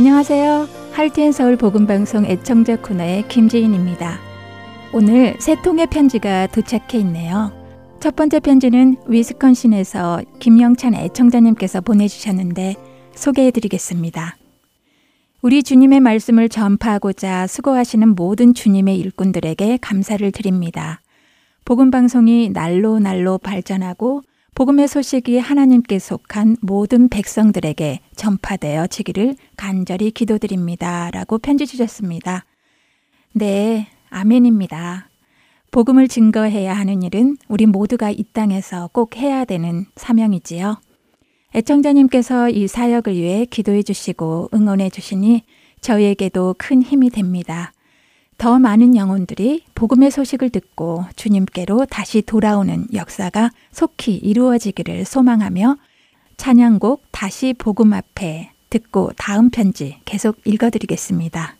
안녕하세요. 할텐 서울 복음 방송 애청자 코너의 김지인입니다. 오늘 세 통의 편지가 도착해 있네요. 첫 번째 편지는 위스콘신에서 김영찬 애청자님께서 보내주셨는데 소개해 드리겠습니다. 우리 주님의 말씀을 전파하고자 수고하시는 모든 주님의 일꾼들에게 감사를 드립니다. 복음 방송이 날로 날로 발전하고 복음의 소식이 하나님께 속한 모든 백성들에게 전파되어 지기를 간절히 기도드립니다. 라고 편지 주셨습니다. 네, 아멘입니다. 복음을 증거해야 하는 일은 우리 모두가 이 땅에서 꼭 해야 되는 사명이지요. 애청자님께서 이 사역을 위해 기도해 주시고 응원해 주시니 저희에게도 큰 힘이 됩니다. 더 많은 영혼들이 복음의 소식을 듣고 주님께로 다시 돌아오는 역사가 속히 이루어지기를 소망하며 찬양곡 다시 복음 앞에 듣고 다음 편지 계속 읽어드리겠습니다.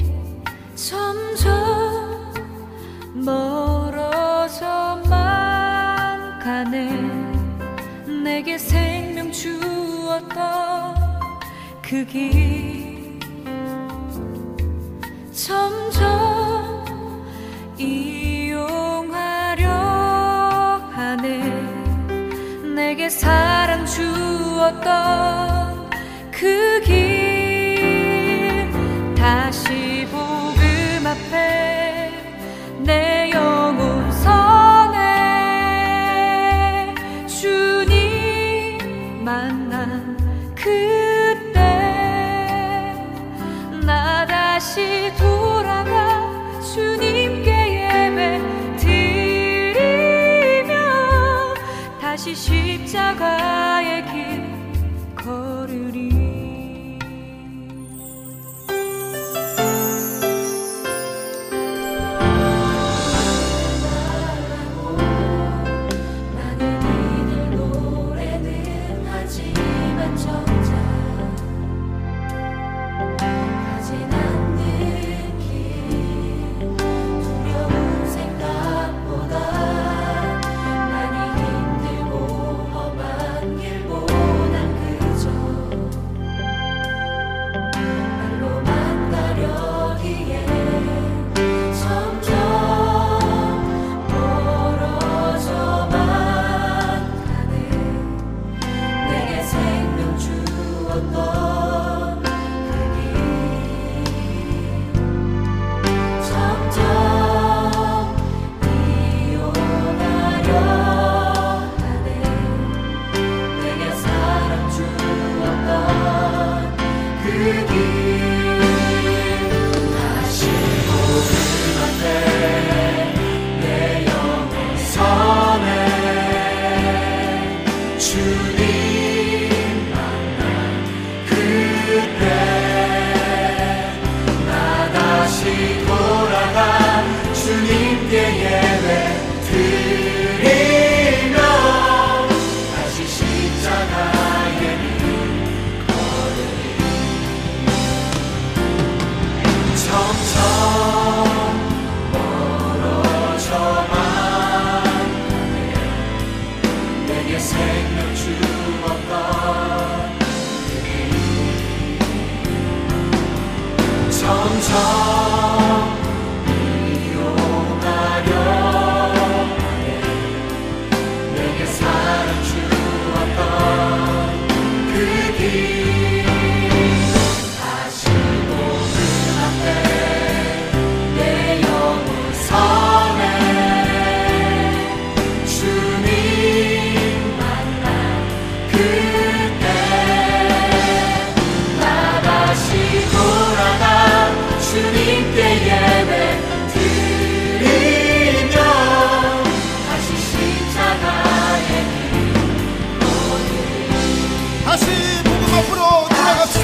점점 멀어져만 가네. 내게 생명 주었던 그 길. 점점 이용하려 하네. 내게 사랑 주었던 그길 십자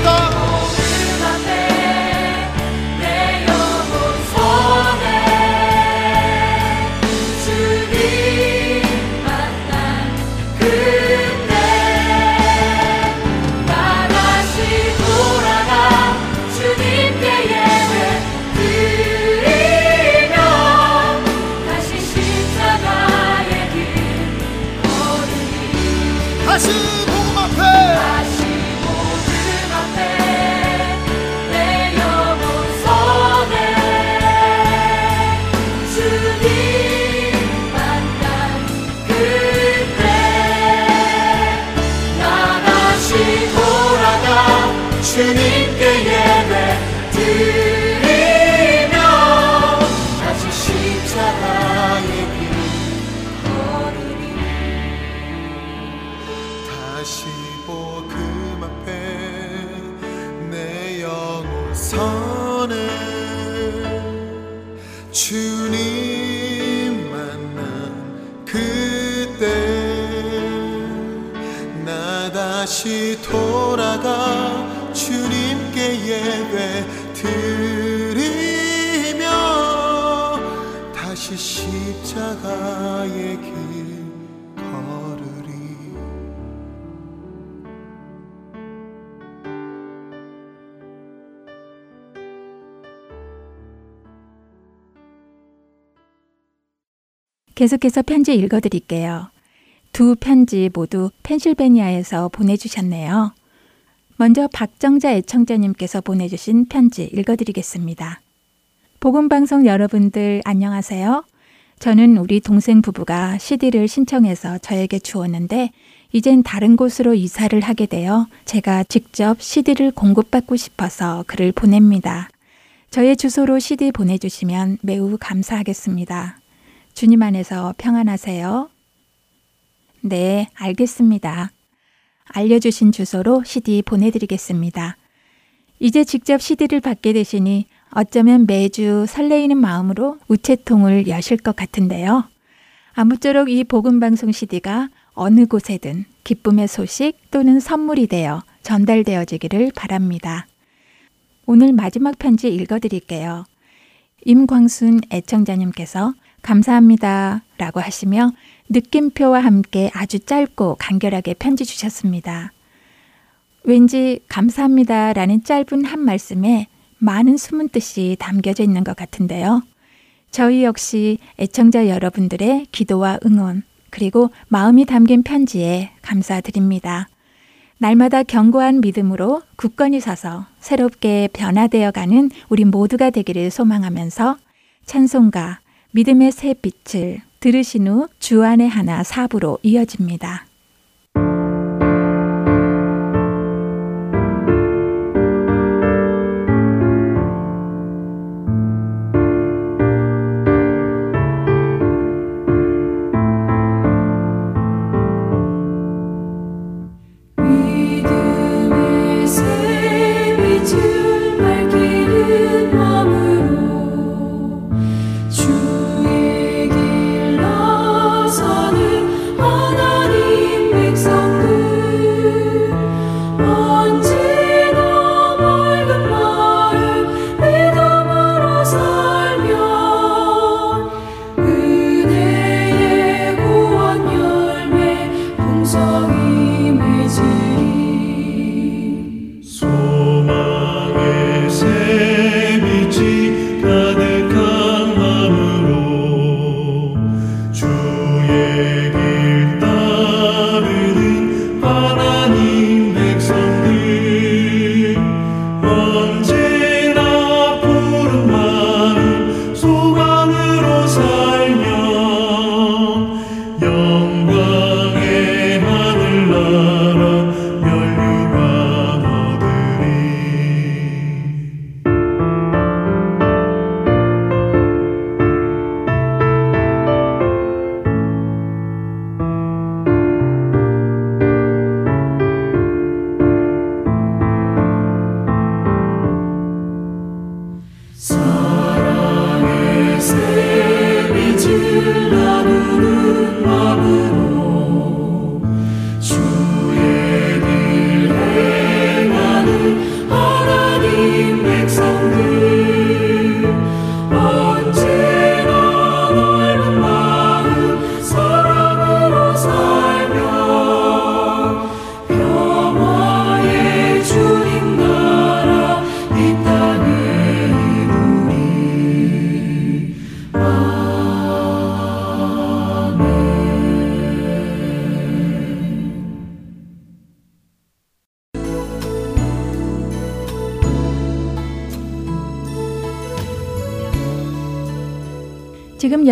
stop. 계속해서 편지 읽어드릴게요. 두 편지 모두 펜실베니아에서 보내주셨네요. 먼저 박정자 애청자님께서 보내주신 편지 읽어드리겠습니다. 복음방송 여러분들 안녕하세요. 저는 우리 동생 부부가 CD를 신청해서 저에게 주었는데 이젠 다른 곳으로 이사를 하게 되어 제가 직접 CD를 공급받고 싶어서 글을 보냅니다. 저의 주소로 CD 보내주시면 매우 감사하겠습니다. 주님 안에서 평안하세요. 네, 알겠습니다. 알려주신 주소로 CD 보내드리겠습니다. 이제 직접 CD를 받게 되시니 어쩌면 매주 설레이는 마음으로 우체통을 여실 것 같은데요. 아무쪼록 이 복음방송 CD가 어느 곳에든 기쁨의 소식 또는 선물이 되어 전달되어지기를 바랍니다. 오늘 마지막 편지 읽어드릴게요. 임광순 애청자님께서 감사합니다. 라고 하시며 느낌표와 함께 아주 짧고 간결하게 편지 주셨습니다. 왠지 감사합니다. 라는 짧은 한 말씀에 많은 숨은 뜻이 담겨져 있는 것 같은데요. 저희 역시 애청자 여러분들의 기도와 응원, 그리고 마음이 담긴 편지에 감사드립니다. 날마다 견고한 믿음으로 굳건히 서서 새롭게 변화되어 가는 우리 모두가 되기를 소망하면서 찬송가 믿음의 새 빛을 들으신 후 주안의 하나 사부로 이어집니다.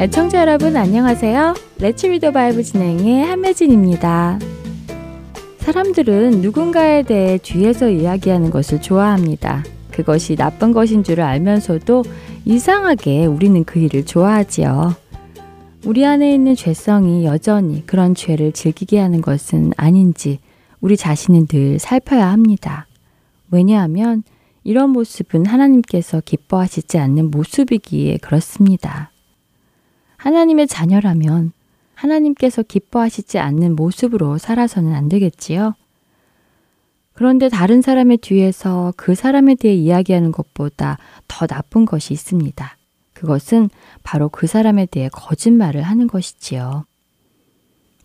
애청자 여러분 안녕하세요. Let's Read the Bible 진행의 한매진입니다. 사람들은 누군가에 대해 뒤에서 이야기하는 것을 좋아합니다. 그것이 나쁜 것인 줄 알면서도 이상하게 우리는 그 일을 좋아하지요. 우리 안에 있는 죄성이 여전히 그런 죄를 즐기게 하는 것은 아닌지 우리 자신은 늘 살펴야 합니다. 왜냐하면 이런 모습은 하나님께서 기뻐하시지 않는 모습이기에 그렇습니다. 하나님의 자녀라면 하나님께서 기뻐하시지 않는 모습으로 살아서는 안 되겠지요? 그런데 다른 사람의 뒤에서 그 사람에 대해 이야기하는 것보다 더 나쁜 것이 있습니다. 그것은 바로 그 사람에 대해 거짓말을 하는 것이지요.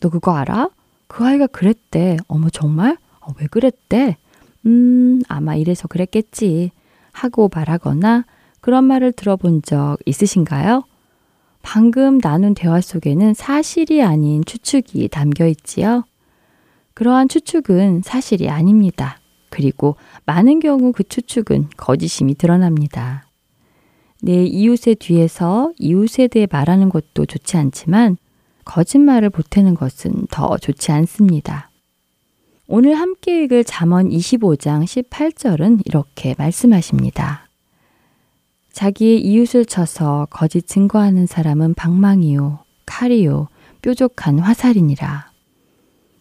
너 그거 알아? 그 아이가 그랬대. 어머, 정말? 어, 왜 그랬대? 음, 아마 이래서 그랬겠지. 하고 말하거나 그런 말을 들어본 적 있으신가요? 방금 나눈 대화 속에는 사실이 아닌 추측이 담겨 있지요. 그러한 추측은 사실이 아닙니다. 그리고 많은 경우 그 추측은 거짓임이 드러납니다. 내 이웃의 뒤에서 이웃에 대해 말하는 것도 좋지 않지만 거짓말을 보태는 것은 더 좋지 않습니다. 오늘 함께 읽을 잠언 25장 18절은 이렇게 말씀하십니다. 자기의 이웃을 쳐서 거짓 증거하는 사람은 방망이요, 칼이요, 뾰족한 화살이니라.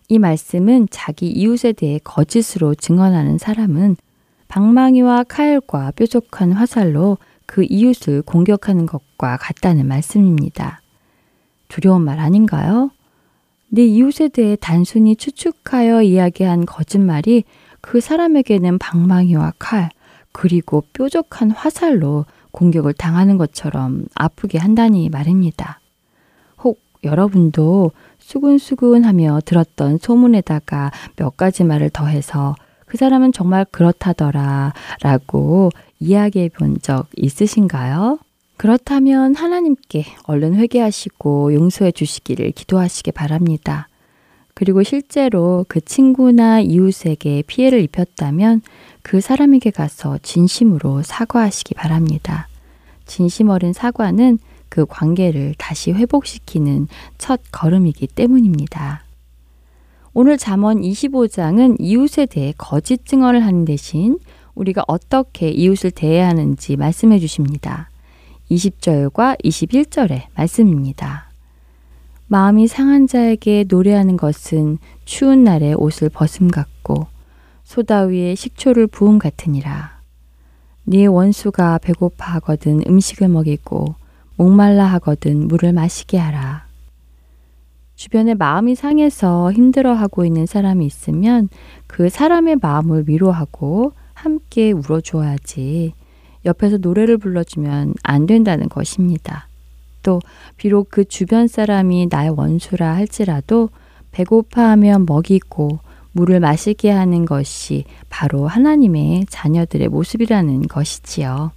이 말씀은 자기 이웃에 대해 거짓으로 증언하는 사람은 방망이와 칼과 뾰족한 화살로 그 이웃을 공격하는 것과 같다는 말씀입니다. 두려운 말 아닌가요? 내 이웃에 대해 단순히 추측하여 이야기한 거짓말이 그 사람에게는 방망이와 칼, 그리고 뾰족한 화살로 공격을 당하는 것처럼 아프게 한다니 말입니다. 혹 여러분도 수근수근 하며 들었던 소문에다가 몇 가지 말을 더해서 그 사람은 정말 그렇다더라 라고 이야기해 본 적 있으신가요? 그렇다면 하나님께 얼른 회개하시고 용서해 주시기를 기도하시기 바랍니다. 그리고 실제로 그 친구나 이웃에게 피해를 입혔다면 그 사람에게 가서 진심으로 사과하시기 바랍니다. 진심 어린 사과는 그 관계를 다시 회복시키는 첫 걸음이기 때문입니다. 오늘 잠언 25장은 이웃에 대해 거짓 증언을 하는 대신 우리가 어떻게 이웃을 대해야 하는지 말씀해 주십니다. 20절과 21절의 말씀입니다. 마음이 상한 자에게 노래하는 것은 추운 날에 옷을 벗음 같고 소다 위에 식초를 부음 같으니라. 네 원수가 배고파 하거든 음식을 먹이고 목말라 하거든 물을 마시게 하라. 주변에 마음이 상해서 힘들어하고 있는 사람이 있으면 그 사람의 마음을 위로하고 함께 울어줘야지 옆에서 노래를 불러주면 안 된다는 것입니다. 또 비록 그 주변 사람이 나의 원수라 할지라도 배고파하면 먹이고 물을 마시게 하는 것이 바로 하나님의 자녀들의 모습이라는 것이지요.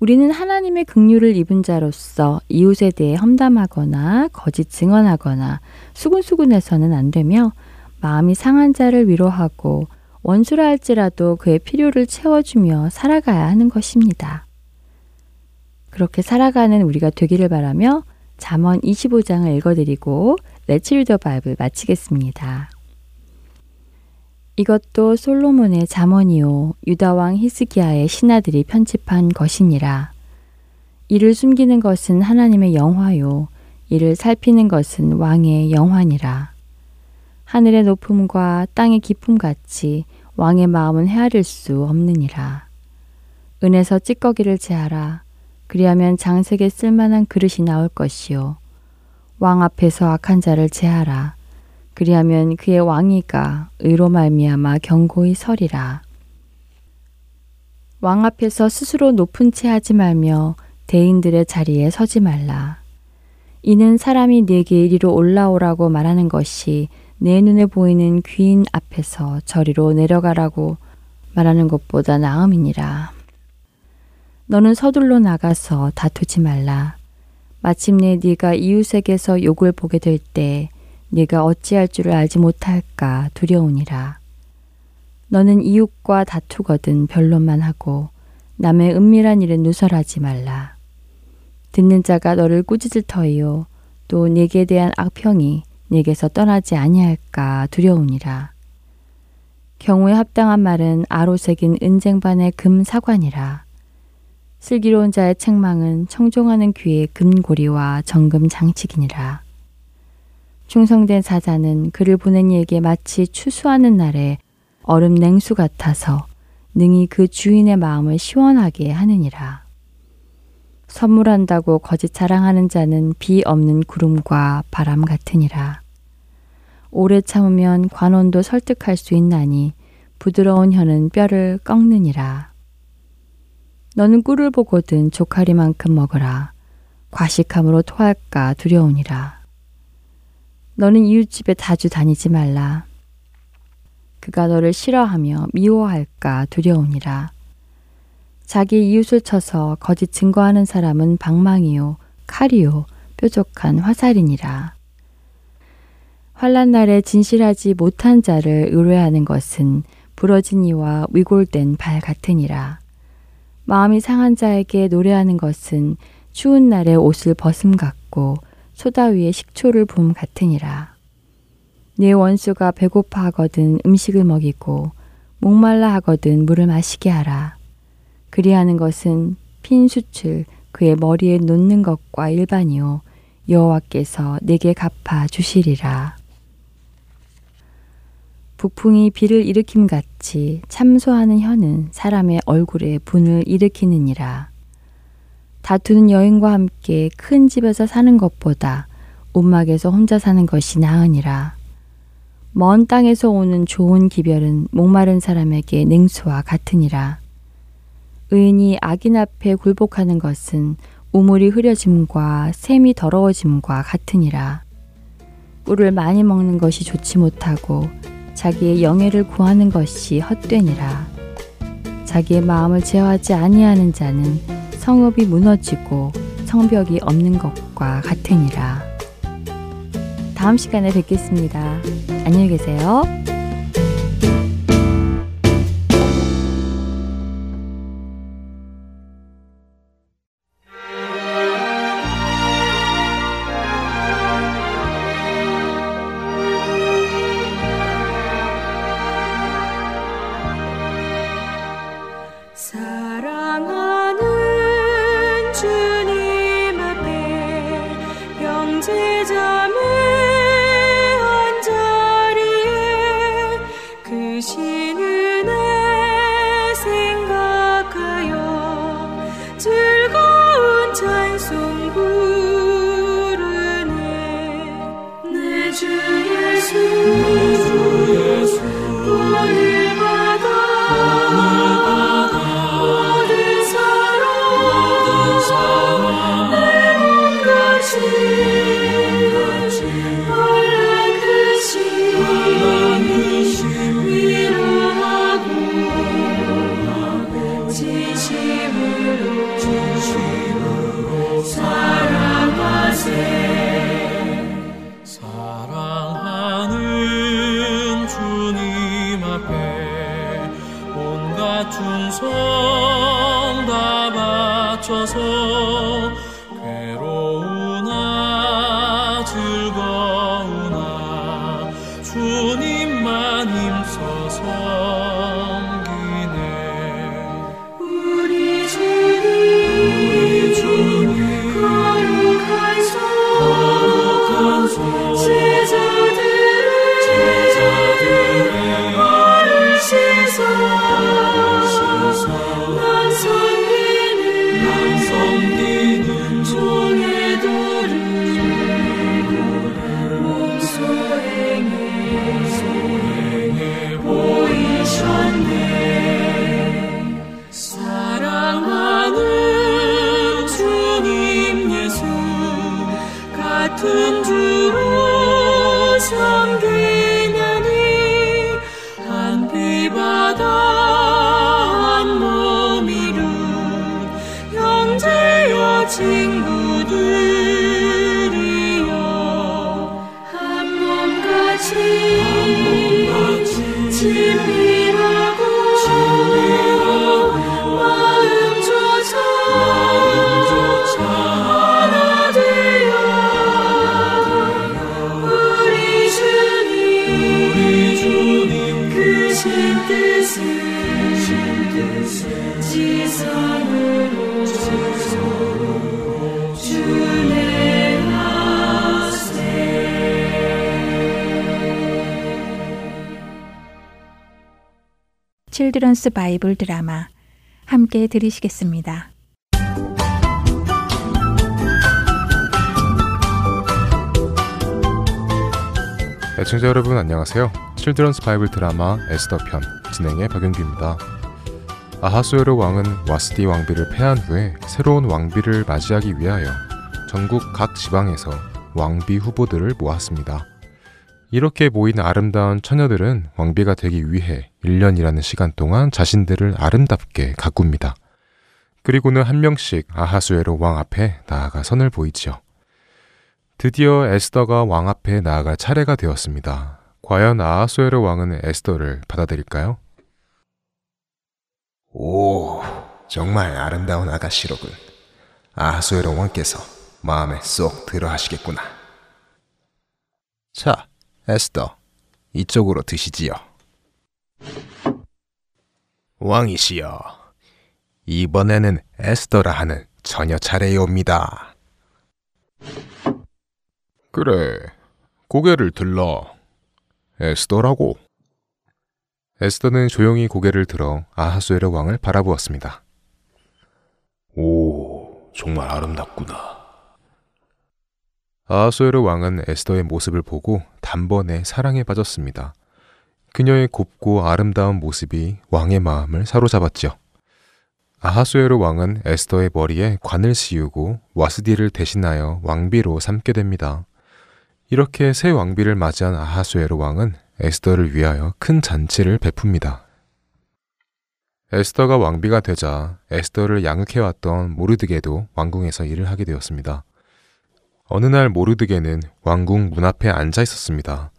우리는 하나님의 긍휼을 입은 자로서 이웃에 대해 험담하거나 거짓 증언하거나 수군수군해서는 안 되며 마음이 상한 자를 위로하고 원수라 할지라도 그의 필요를 채워주며 살아가야 하는 것입니다. 그렇게 살아가는 우리가 되기를 바라며 잠언 25장을 읽어드리고 레츠 리더 바이블 마치겠습니다. 이것도 솔로몬의 잠언이요 유다 왕 히스기야의 신하들이 편집한 것이니라. 이를 숨기는 것은 하나님의 영화요 이를 살피는 것은 왕의 영환이라. 하늘의 높음과 땅의 깊음 같이 왕의 마음은 헤아릴 수 없느니라. 은에서 찌꺼기를 제하라. 그리하면 장색에 쓸만한 그릇이 나올 것이요. 왕 앞에서 악한 자를 제하라. 그리하면 그의 왕이가 의로 말미암아 경고히 서리라. 왕 앞에서 스스로 높은 채 하지 말며 대인들의 자리에 서지 말라. 이는 사람이 내게 이리로 올라오라고 말하는 것이 내 눈에 보이는 귀인 앞에서 저리로 내려가라고 말하는 것보다 나음이니라. 너는 서둘러 나가서 다투지 말라. 마침내 네가 이웃에게서 욕을 보게 될 때 네가 어찌할 줄을 알지 못할까 두려우니라. 너는 이웃과 다투거든 변론만 하고 남의 은밀한 일에 누설하지 말라. 듣는 자가 너를 꾸짖을 터이요 또 네게 대한 악평이 네게서 떠나지 아니할까 두려우니라. 경우에 합당한 말은 아로 새긴 은쟁반의 금 사관이라. 슬기로운 자의 책망은 청종하는 귀의 금고리와 정금 장치기니라. 충성된 사자는 그를 보낸 이에게 마치 추수하는 날에 얼음 냉수 같아서 능히 그 주인의 마음을 시원하게 하느니라. 선물한다고 거짓 자랑하는 자는 비 없는 구름과 바람 같으니라. 오래 참으면 관원도 설득할 수 있나니 부드러운 혀는 뼈를 꺾느니라. 너는 꿀을 보거든 조카리만큼 먹어라. 과식함으로 토할까 두려우니라. 너는 이웃집에 자주 다니지 말라. 그가 너를 싫어하며 미워할까 두려우니라. 자기 이웃을 쳐서 거짓 증거하는 사람은 방망이요, 칼이요, 뾰족한 화살이니라. 환란 날에 진실하지 못한 자를 의뢰하는 것은 부러진 이와 위골된 발 같으니라. 마음이 상한 자에게 노래하는 것은 추운 날에 옷을 벗음 같고 소다 위에 식초를 봄 같으니라. 네 원수가 배고파 하거든 음식을 먹이고 목말라 하거든 물을 마시게 하라. 그리하는 것은 핀 숯을 그의 머리에 놓는 것과 일반이요 여호와께서 내게 갚아 주시리라. 북풍이 비를 일으킴 같이 참소하는 혀는 사람의 얼굴에 분을 일으키느니라. 다투는 여인과 함께 큰 집에서 사는 것보다 움막에서 혼자 사는 것이 나으니라. 먼 땅에서 오는 좋은 기별은 목마른 사람에게 냉수와 같으니라. 의인이 악인 앞에 굴복하는 것은 우물이 흐려짐과 샘이 더러워짐과 같으니라. 꿀을 많이 먹는 것이 좋지 못하고 자기의 영예를 구하는 것이 헛되니라. 자기의 마음을 제어하지 아니하는 자는 성읍이 무너지고 성벽이 없는 것과 같으니라. 다음 시간에 뵙겠습니다. 안녕히 계세요. Children's Bible 드라마 함께 들으시겠습니다. 애청자 여러분 안녕하세요. Children's Bible 드라마 에스더 편 진행의 박윤규입니다. 아하수에르 왕은 와스디 왕비를 폐한 후에 새로운 왕비를 맞이하기 위하여 전국 각 지방에서 왕비 후보들을 모았습니다. 이렇게 모인 아름다운 처녀들은 왕비가 되기 위해 1년이라는 시간 동안 자신들을 아름답게 가꿉니다. 그리고는 한 명씩 아하수에로 왕 앞에 나아가 선을 보이지요. 드디어 에스더가 왕 앞에 나아갈 차례가 되었습니다. 과연 아하수에로 왕은 에스더를 받아들일까요? 오, 정말 아름다운 아가씨로군. 아하수에로 왕께서 마음에 쏙 들어 하시겠구나. 자, 에스더, 이쪽으로 드시지요. 왕이시여, 이번에는 에스더라 하는 처녀 차례이옵니다. 그래, 고개를 들러. 에스더라고. 에스더는 조용히 고개를 들어 아하수에르 왕을 바라보았습니다. 오, 정말 아름답구나. 아하수에르 왕은 에스더의 모습을 보고 단번에 사랑에 빠졌습니다. 그녀의 곱고 아름다운 모습이 왕의 마음을 사로잡았죠. 아하수에르 왕은 에스더의 머리에 관을 씌우고 와스디를 대신하여 왕비로 삼게 됩니다. 이렇게 새 왕비를 맞이한 아하수에르 왕은 에스더를 위하여 큰 잔치를 베풉니다. 에스더가 왕비가 되자 에스더를 양육해왔던 모르드게도 왕궁에서 일을 하게 되었습니다. 어느 날 모르드게는 왕궁 문 앞에 앉아 있었습니다.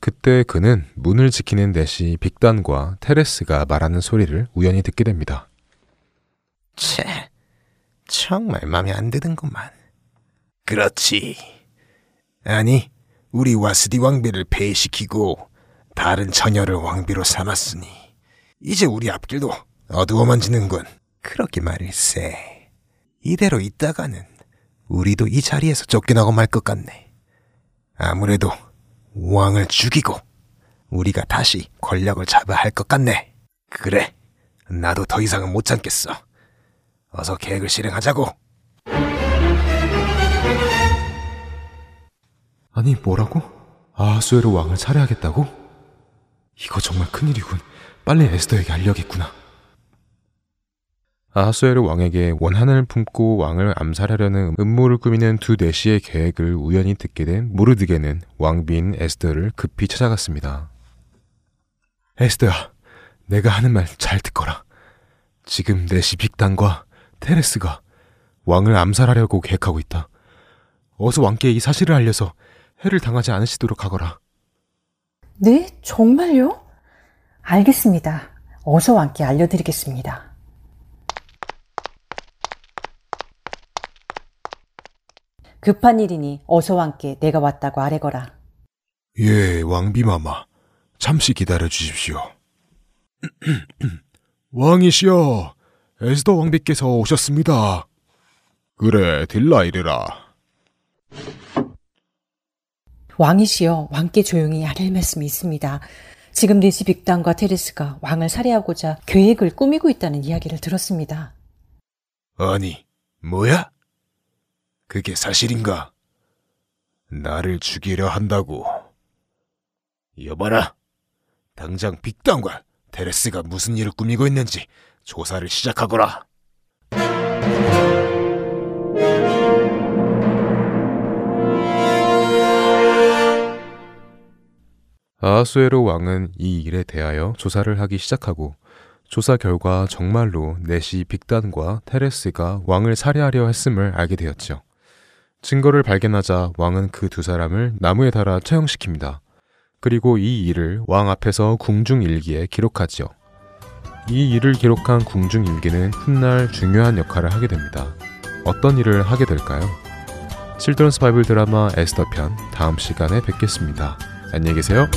그때 그는 문을 지키는 내시 빅단과 테레스가 말하는 소리를 우연히 듣게 됩니다. 채, 정말 맘에 안 드는구만. 그렇지. 아니, 우리 와스디 왕비를 폐시키고 다른 처녀를 왕비로 삼았으니 이제 우리 앞길도 어두워만지는군. 그렇게 말일세. 이대로 있다가는 우리도 이 자리에서 쫓겨나고 말 것 같네. 아무래도 왕을 죽이고 우리가 다시 권력을 잡아야 할 것 같네. 그래, 나도 더 이상은 못 참겠어. 어서 계획을 실행하자고. 아니 뭐라고? 아하수에르 왕을 살해하겠다고? 이거 정말 큰일이군. 빨리 에스더에게 알려야겠구나. 아하수에르 왕에게 원한을 품고 왕을 암살하려는 음모를 꾸미는 두 내시의 계획을 우연히 듣게 된 모르드게는 왕비인 에스더를 급히 찾아갔습니다. 에스더야, 내가 하는 말 잘 듣거라. 지금 내시 빅단과 테레스가 왕을 암살하려고 계획하고 있다. 어서 왕께 이 사실을 알려서 해를 당하지 않으시도록 하거라. 네, 정말요? 알겠습니다. 어서 왕께 알려드리겠습니다. 급한 일이니 어서 왕께 내가 왔다고 아래거라. 예, 왕비마마. 잠시 기다려 주십시오. 왕이시여, 에스더 왕비께서 오셨습니다. 그래, 딜라 이르라. 왕이시여, 왕께 조용히 아랠 말씀이 있습니다. 지금 네시 빅단과 테레스가 왕을 살해하고자 계획을 꾸미고 있다는 이야기를 들었습니다. 아니, 뭐야? 그게 사실인가? 나를 죽이려 한다고. 여봐라. 당장 빅단과 테레스가 무슨 일을 꾸미고 있는지 조사를 시작하거라. 아하수에르 왕은 이 일에 대하여 조사를 하기 시작하고 조사 결과 정말로 넷이 빅단과 테레스가 왕을 살해하려 했음을 알게 되었죠. 증거를 발견하자 왕은 그 두 사람을 나무에 달아 처형시킵니다. 그리고 이 일을 왕 앞에서 궁중일기에 기록하지요. 이 일을 기록한 궁중일기는 훗날 중요한 역할을 하게 됩니다. 어떤 일을 하게 될까요? 칠드런스 바이블 드라마 에스더 편 다음 시간에 뵙겠습니다. 안녕히 계세요.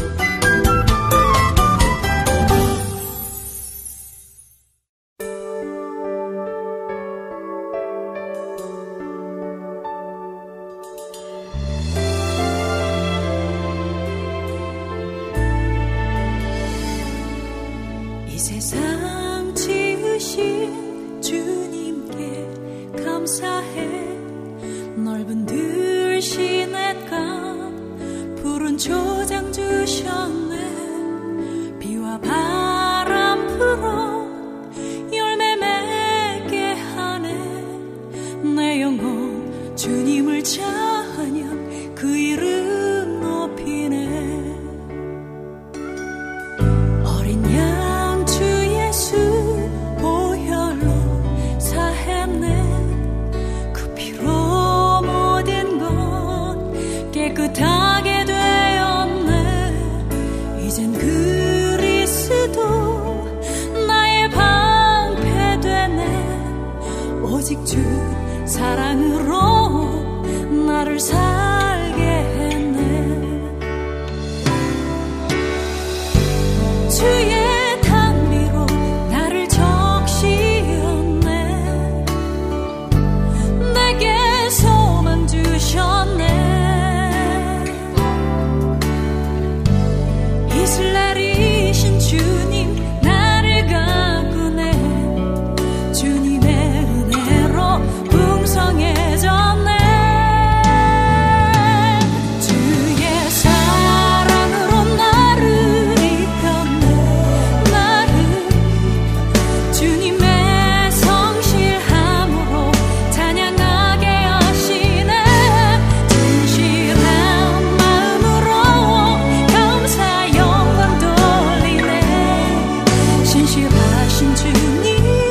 鲜血划伤去你。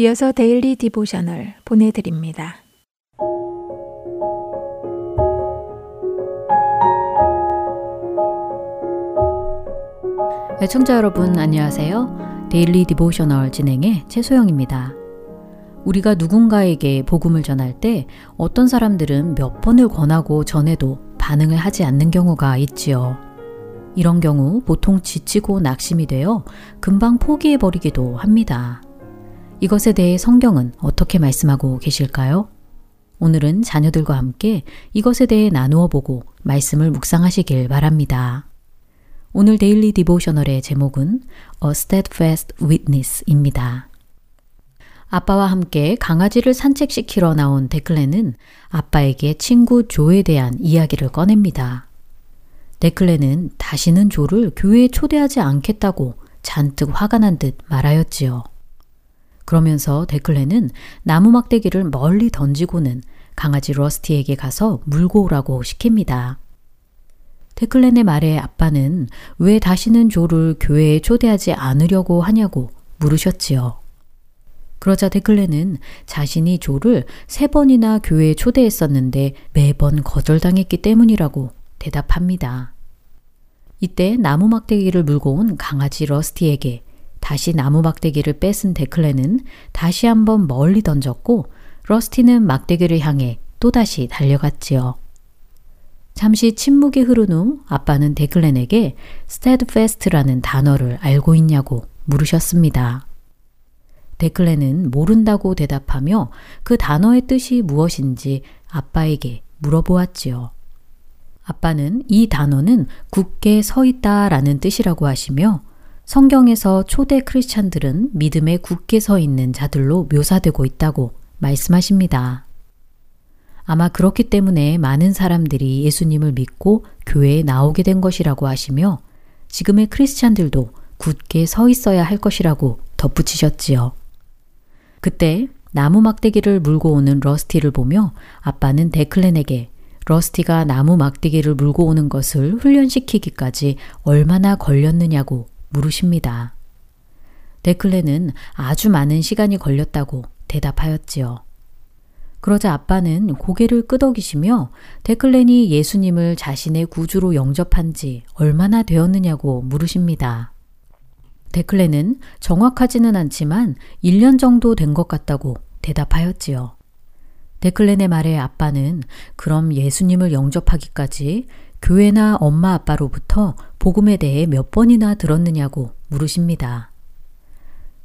이어서 Daily Devotional 보내드립니다. 애청자 여러분 안녕하세요. Daily Devotional 진행의 최소영입니다. 우리가 누군가에게 복음을 전할 때 어떤 사람들은 몇 번을 권하고 전해도 반응을 하지 않는 경우가 있지요. 이런 경우 보통 지치고 낙심이 되어 금방 포기해버리기도 합니다. 이것에 대해 성경은 어떻게 말씀하고 계실까요? 오늘은 자녀들과 함께 이것에 대해 나누어 보고 말씀을 묵상하시길 바랍니다. 오늘 데일리 디보셔널의 제목은 A Steadfast Witness입니다. 아빠와 함께 강아지를 산책시키러 나온 데클레는 아빠에게 친구 조에 대한 이야기를 꺼냅니다. 데클레는 다시는 조를 교회에 초대하지 않겠다고 잔뜩 화가 난 듯 말하였지요. 그러면서 데클레는 나무 막대기를 멀리 던지고는 강아지 러스티에게 가서 물고 오라고 시킵니다. 데클렌의 말에 아빠는 왜 다시는 조를 교회에 초대하지 않으려고 하냐고 물으셨지요. 그러자 데클렌은 자신이 조를 세 번이나 교회에 초대했었는데 매번 거절당했기 때문이라고 대답합니다. 이때 나무 막대기를 물고 온 강아지 러스티에게 다시 나무 막대기를 뺏은 데클렌은 다시 한번 멀리 던졌고 러스티는 막대기를 향해 또다시 달려갔지요. 잠시 침묵이 흐른 후 아빠는 데클렌에게 steadfast라는 단어를 알고 있냐고 물으셨습니다. 데클렌은 모른다고 대답하며 그 단어의 뜻이 무엇인지 아빠에게 물어보았지요. 아빠는 이 단어는 굳게 서 있다 라는 뜻이라고 하시며 성경에서 초대 크리스찬들은 믿음에 굳게 서 있는 자들로 묘사되고 있다고 말씀하십니다. 아마 그렇기 때문에 많은 사람들이 예수님을 믿고 교회에 나오게 된 것이라고 하시며 지금의 크리스찬들도 굳게 서 있어야 할 것이라고 덧붙이셨지요. 그때 나무 막대기를 물고 오는 러스티를 보며 아빠는 데클렌에게 러스티가 나무 막대기를 물고 오는 것을 훈련시키기까지 얼마나 걸렸느냐고 물으십니다. 데클렌은 아주 많은 시간이 걸렸다고 대답하였지요. 그러자 아빠는 고개를 끄덕이시며 데클렌이 예수님을 자신의 구주로 영접한 지 얼마나 되었느냐고 물으십니다. 데클렌은 정확하지는 않지만 1년 정도 된 것 같다고 대답하였지요. 데클렌의 말에 아빠는 그럼 예수님을 영접하기까지 교회나 엄마 아빠로부터 복음에 대해 몇 번이나 들었느냐고 물으십니다.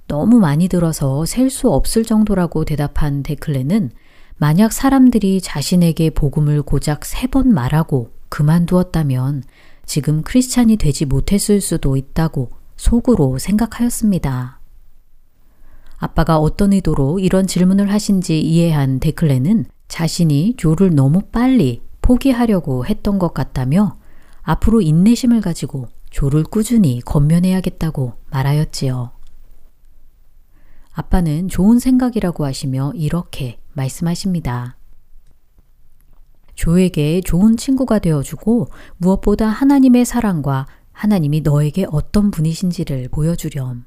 너무 많이 들어서 셀 수 없을 정도라고 대답한 데클레는 만약 사람들이 자신에게 복음을 고작 세 번 말하고 그만두었다면 지금 크리스찬이 되지 못했을 수도 있다고 속으로 생각하였습니다. 아빠가 어떤 의도로 이런 질문을 하신지 이해한 데클레는 자신이 조를 너무 빨리 포기하려고 했던 것 같다며 앞으로 인내심을 가지고 조를 꾸준히 건면해야겠다고 말하였지요. 아빠는 좋은 생각이라고 하시며 이렇게 말씀하십니다. 조에게 좋은 친구가 되어주고 무엇보다 하나님의 사랑과 하나님이 너에게 어떤 분이신지를 보여주렴.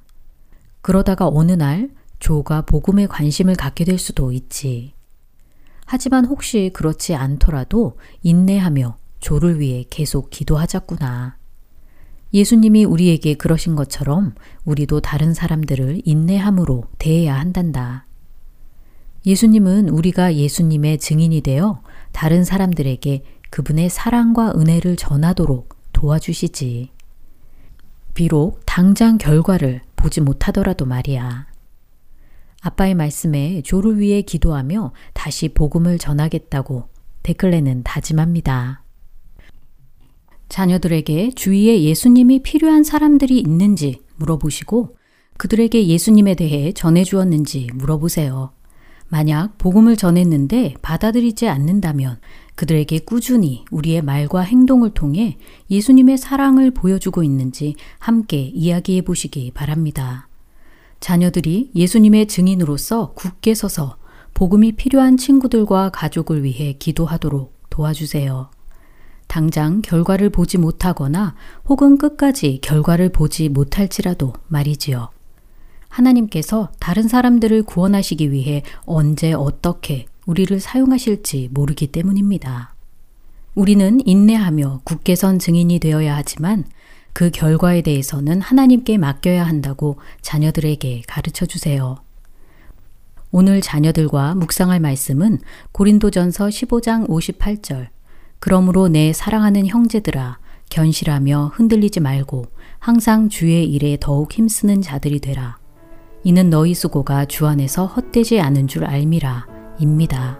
그러다가 어느 날 조가 복음에 관심을 갖게 될 수도 있지. 하지만 혹시 그렇지 않더라도 인내하며 조를 위해 계속 기도하자꾸나. 예수님이 우리에게 그러신 것처럼 우리도 다른 사람들을 인내함으로 대해야 한단다. 예수님은 우리가 예수님의 증인이 되어 다른 사람들에게 그분의 사랑과 은혜를 전하도록 도와주시지. 비록 당장 결과를 보지 못하더라도 말이야. 아빠의 말씀에 조를 위해 기도하며 다시 복음을 전하겠다고 데클레는 다짐합니다. 자녀들에게 주위에 예수님이 필요한 사람들이 있는지 물어보시고 그들에게 예수님에 대해 전해주었는지 물어보세요. 만약 복음을 전했는데 받아들이지 않는다면 그들에게 꾸준히 우리의 말과 행동을 통해 예수님의 사랑을 보여주고 있는지 함께 이야기해 보시기 바랍니다. 자녀들이 예수님의 증인으로서 굳게 서서 복음이 필요한 친구들과 가족을 위해 기도하도록 도와주세요. 당장 결과를 보지 못하거나 혹은 끝까지 결과를 보지 못할지라도 말이지요. 하나님께서 다른 사람들을 구원하시기 위해 언제 어떻게 우리를 사용하실지 모르기 때문입니다. 우리는 인내하며 굳게 선 증인이 되어야 하지만 그 결과에 대해서는 하나님께 맡겨야 한다고 자녀들에게 가르쳐 주세요. 오늘 자녀들과 묵상할 말씀은 고린도전서 15장 58절. 그러므로 내 사랑하는 형제들아 견실하며 흔들리지 말고 항상 주의 일에 더욱 힘쓰는 자들이 되라. 이는 너희 수고가 주 안에서 헛되지 않은 줄 앎이라. 입니다.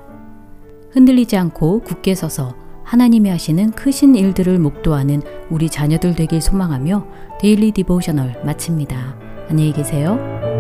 흔들리지 않고 굳게 서서 하나님이 하시는 크신 일들을 목도하는 우리 자녀들 되길 소망하며 Daily Devotional 마칩니다. 안녕히 계세요.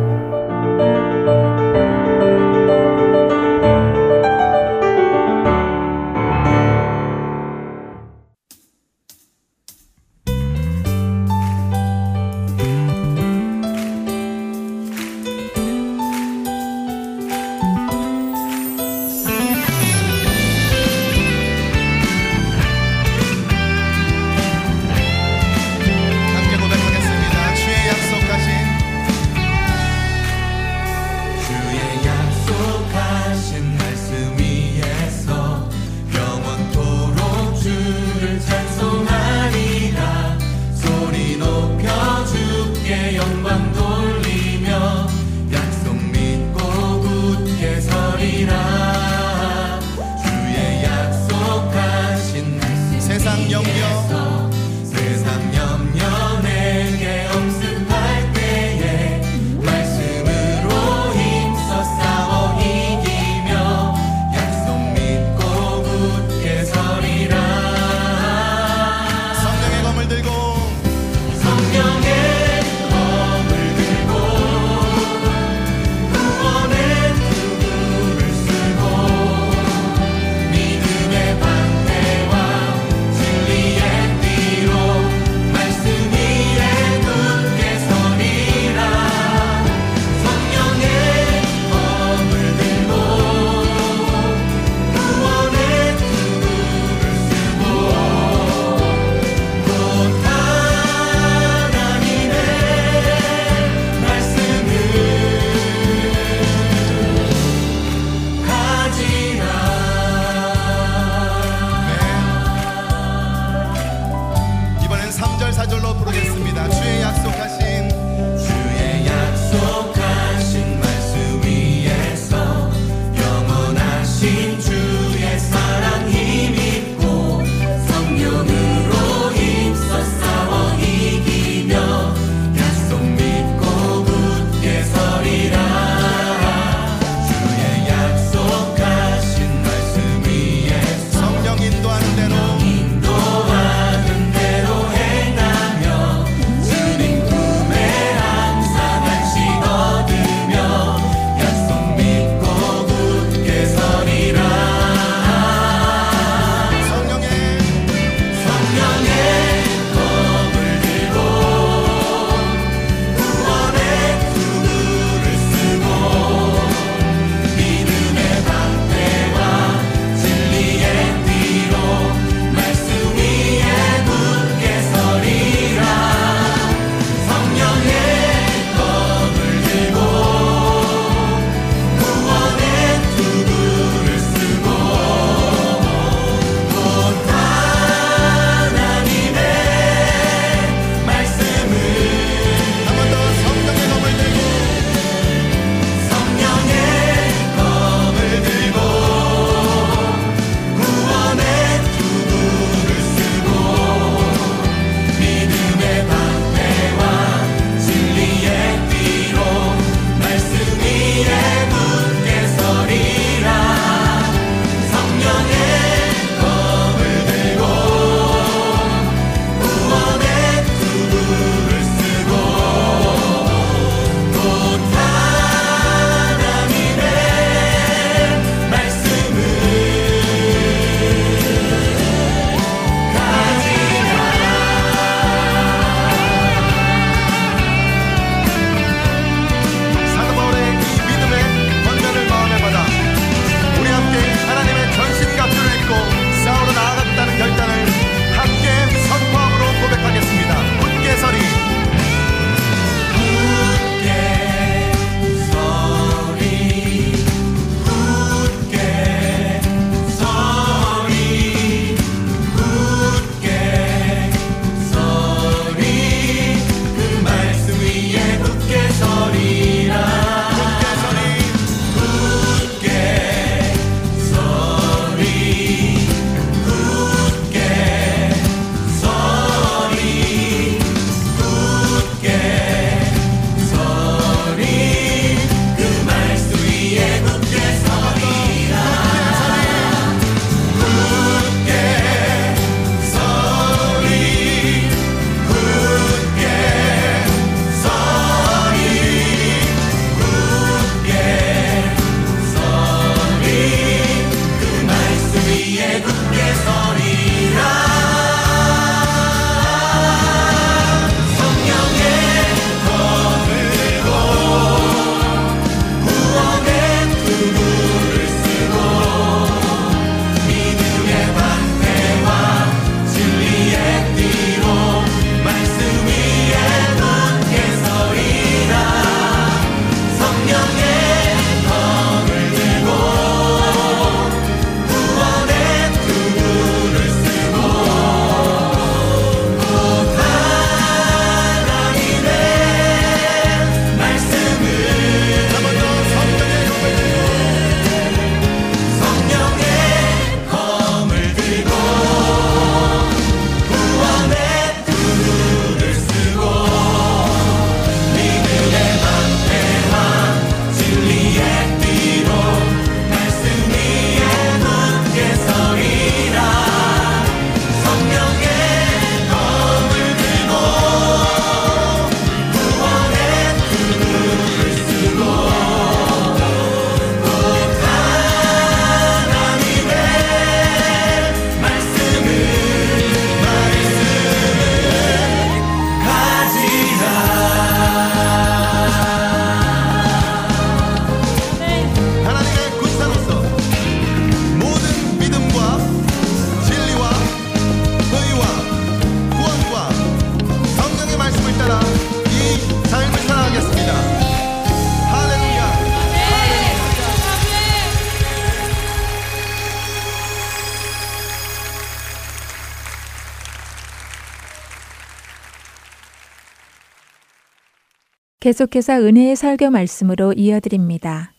계속해서 은혜의 설교 말씀으로 이어드립니다.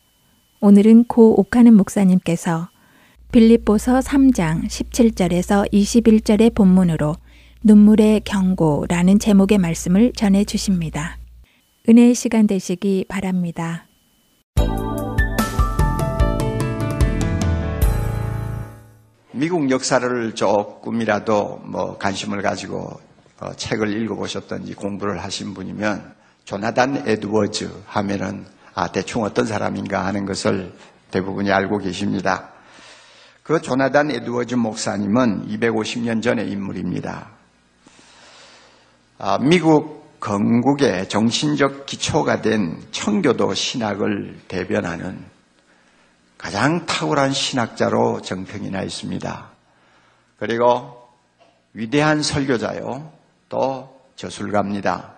오늘은 고 옥하는 목사님께서 빌립보서 3장 17절에서 21절의 본문으로 눈물의 경고라는 제목의 말씀을 전해 주십니다. 은혜의 시간 되시기 바랍니다. 미국 역사를 조금이라도 뭐 관심을 가지고 어, 책을 읽어보셨던지 공부를 하신 분이면 조나단 에드워즈 하면은 아 대충 어떤 사람인가 하는 것을 대부분이 알고 계십니다. 그 조나단 에드워즈 목사님은 250년 전의 인물입니다. 아, 미국 건국의 정신적 기초가 된 청교도 신학을 대변하는 가장 탁월한 신학자로 정평이 나 있습니다. 그리고 위대한 설교자요, 또 저술가입니다.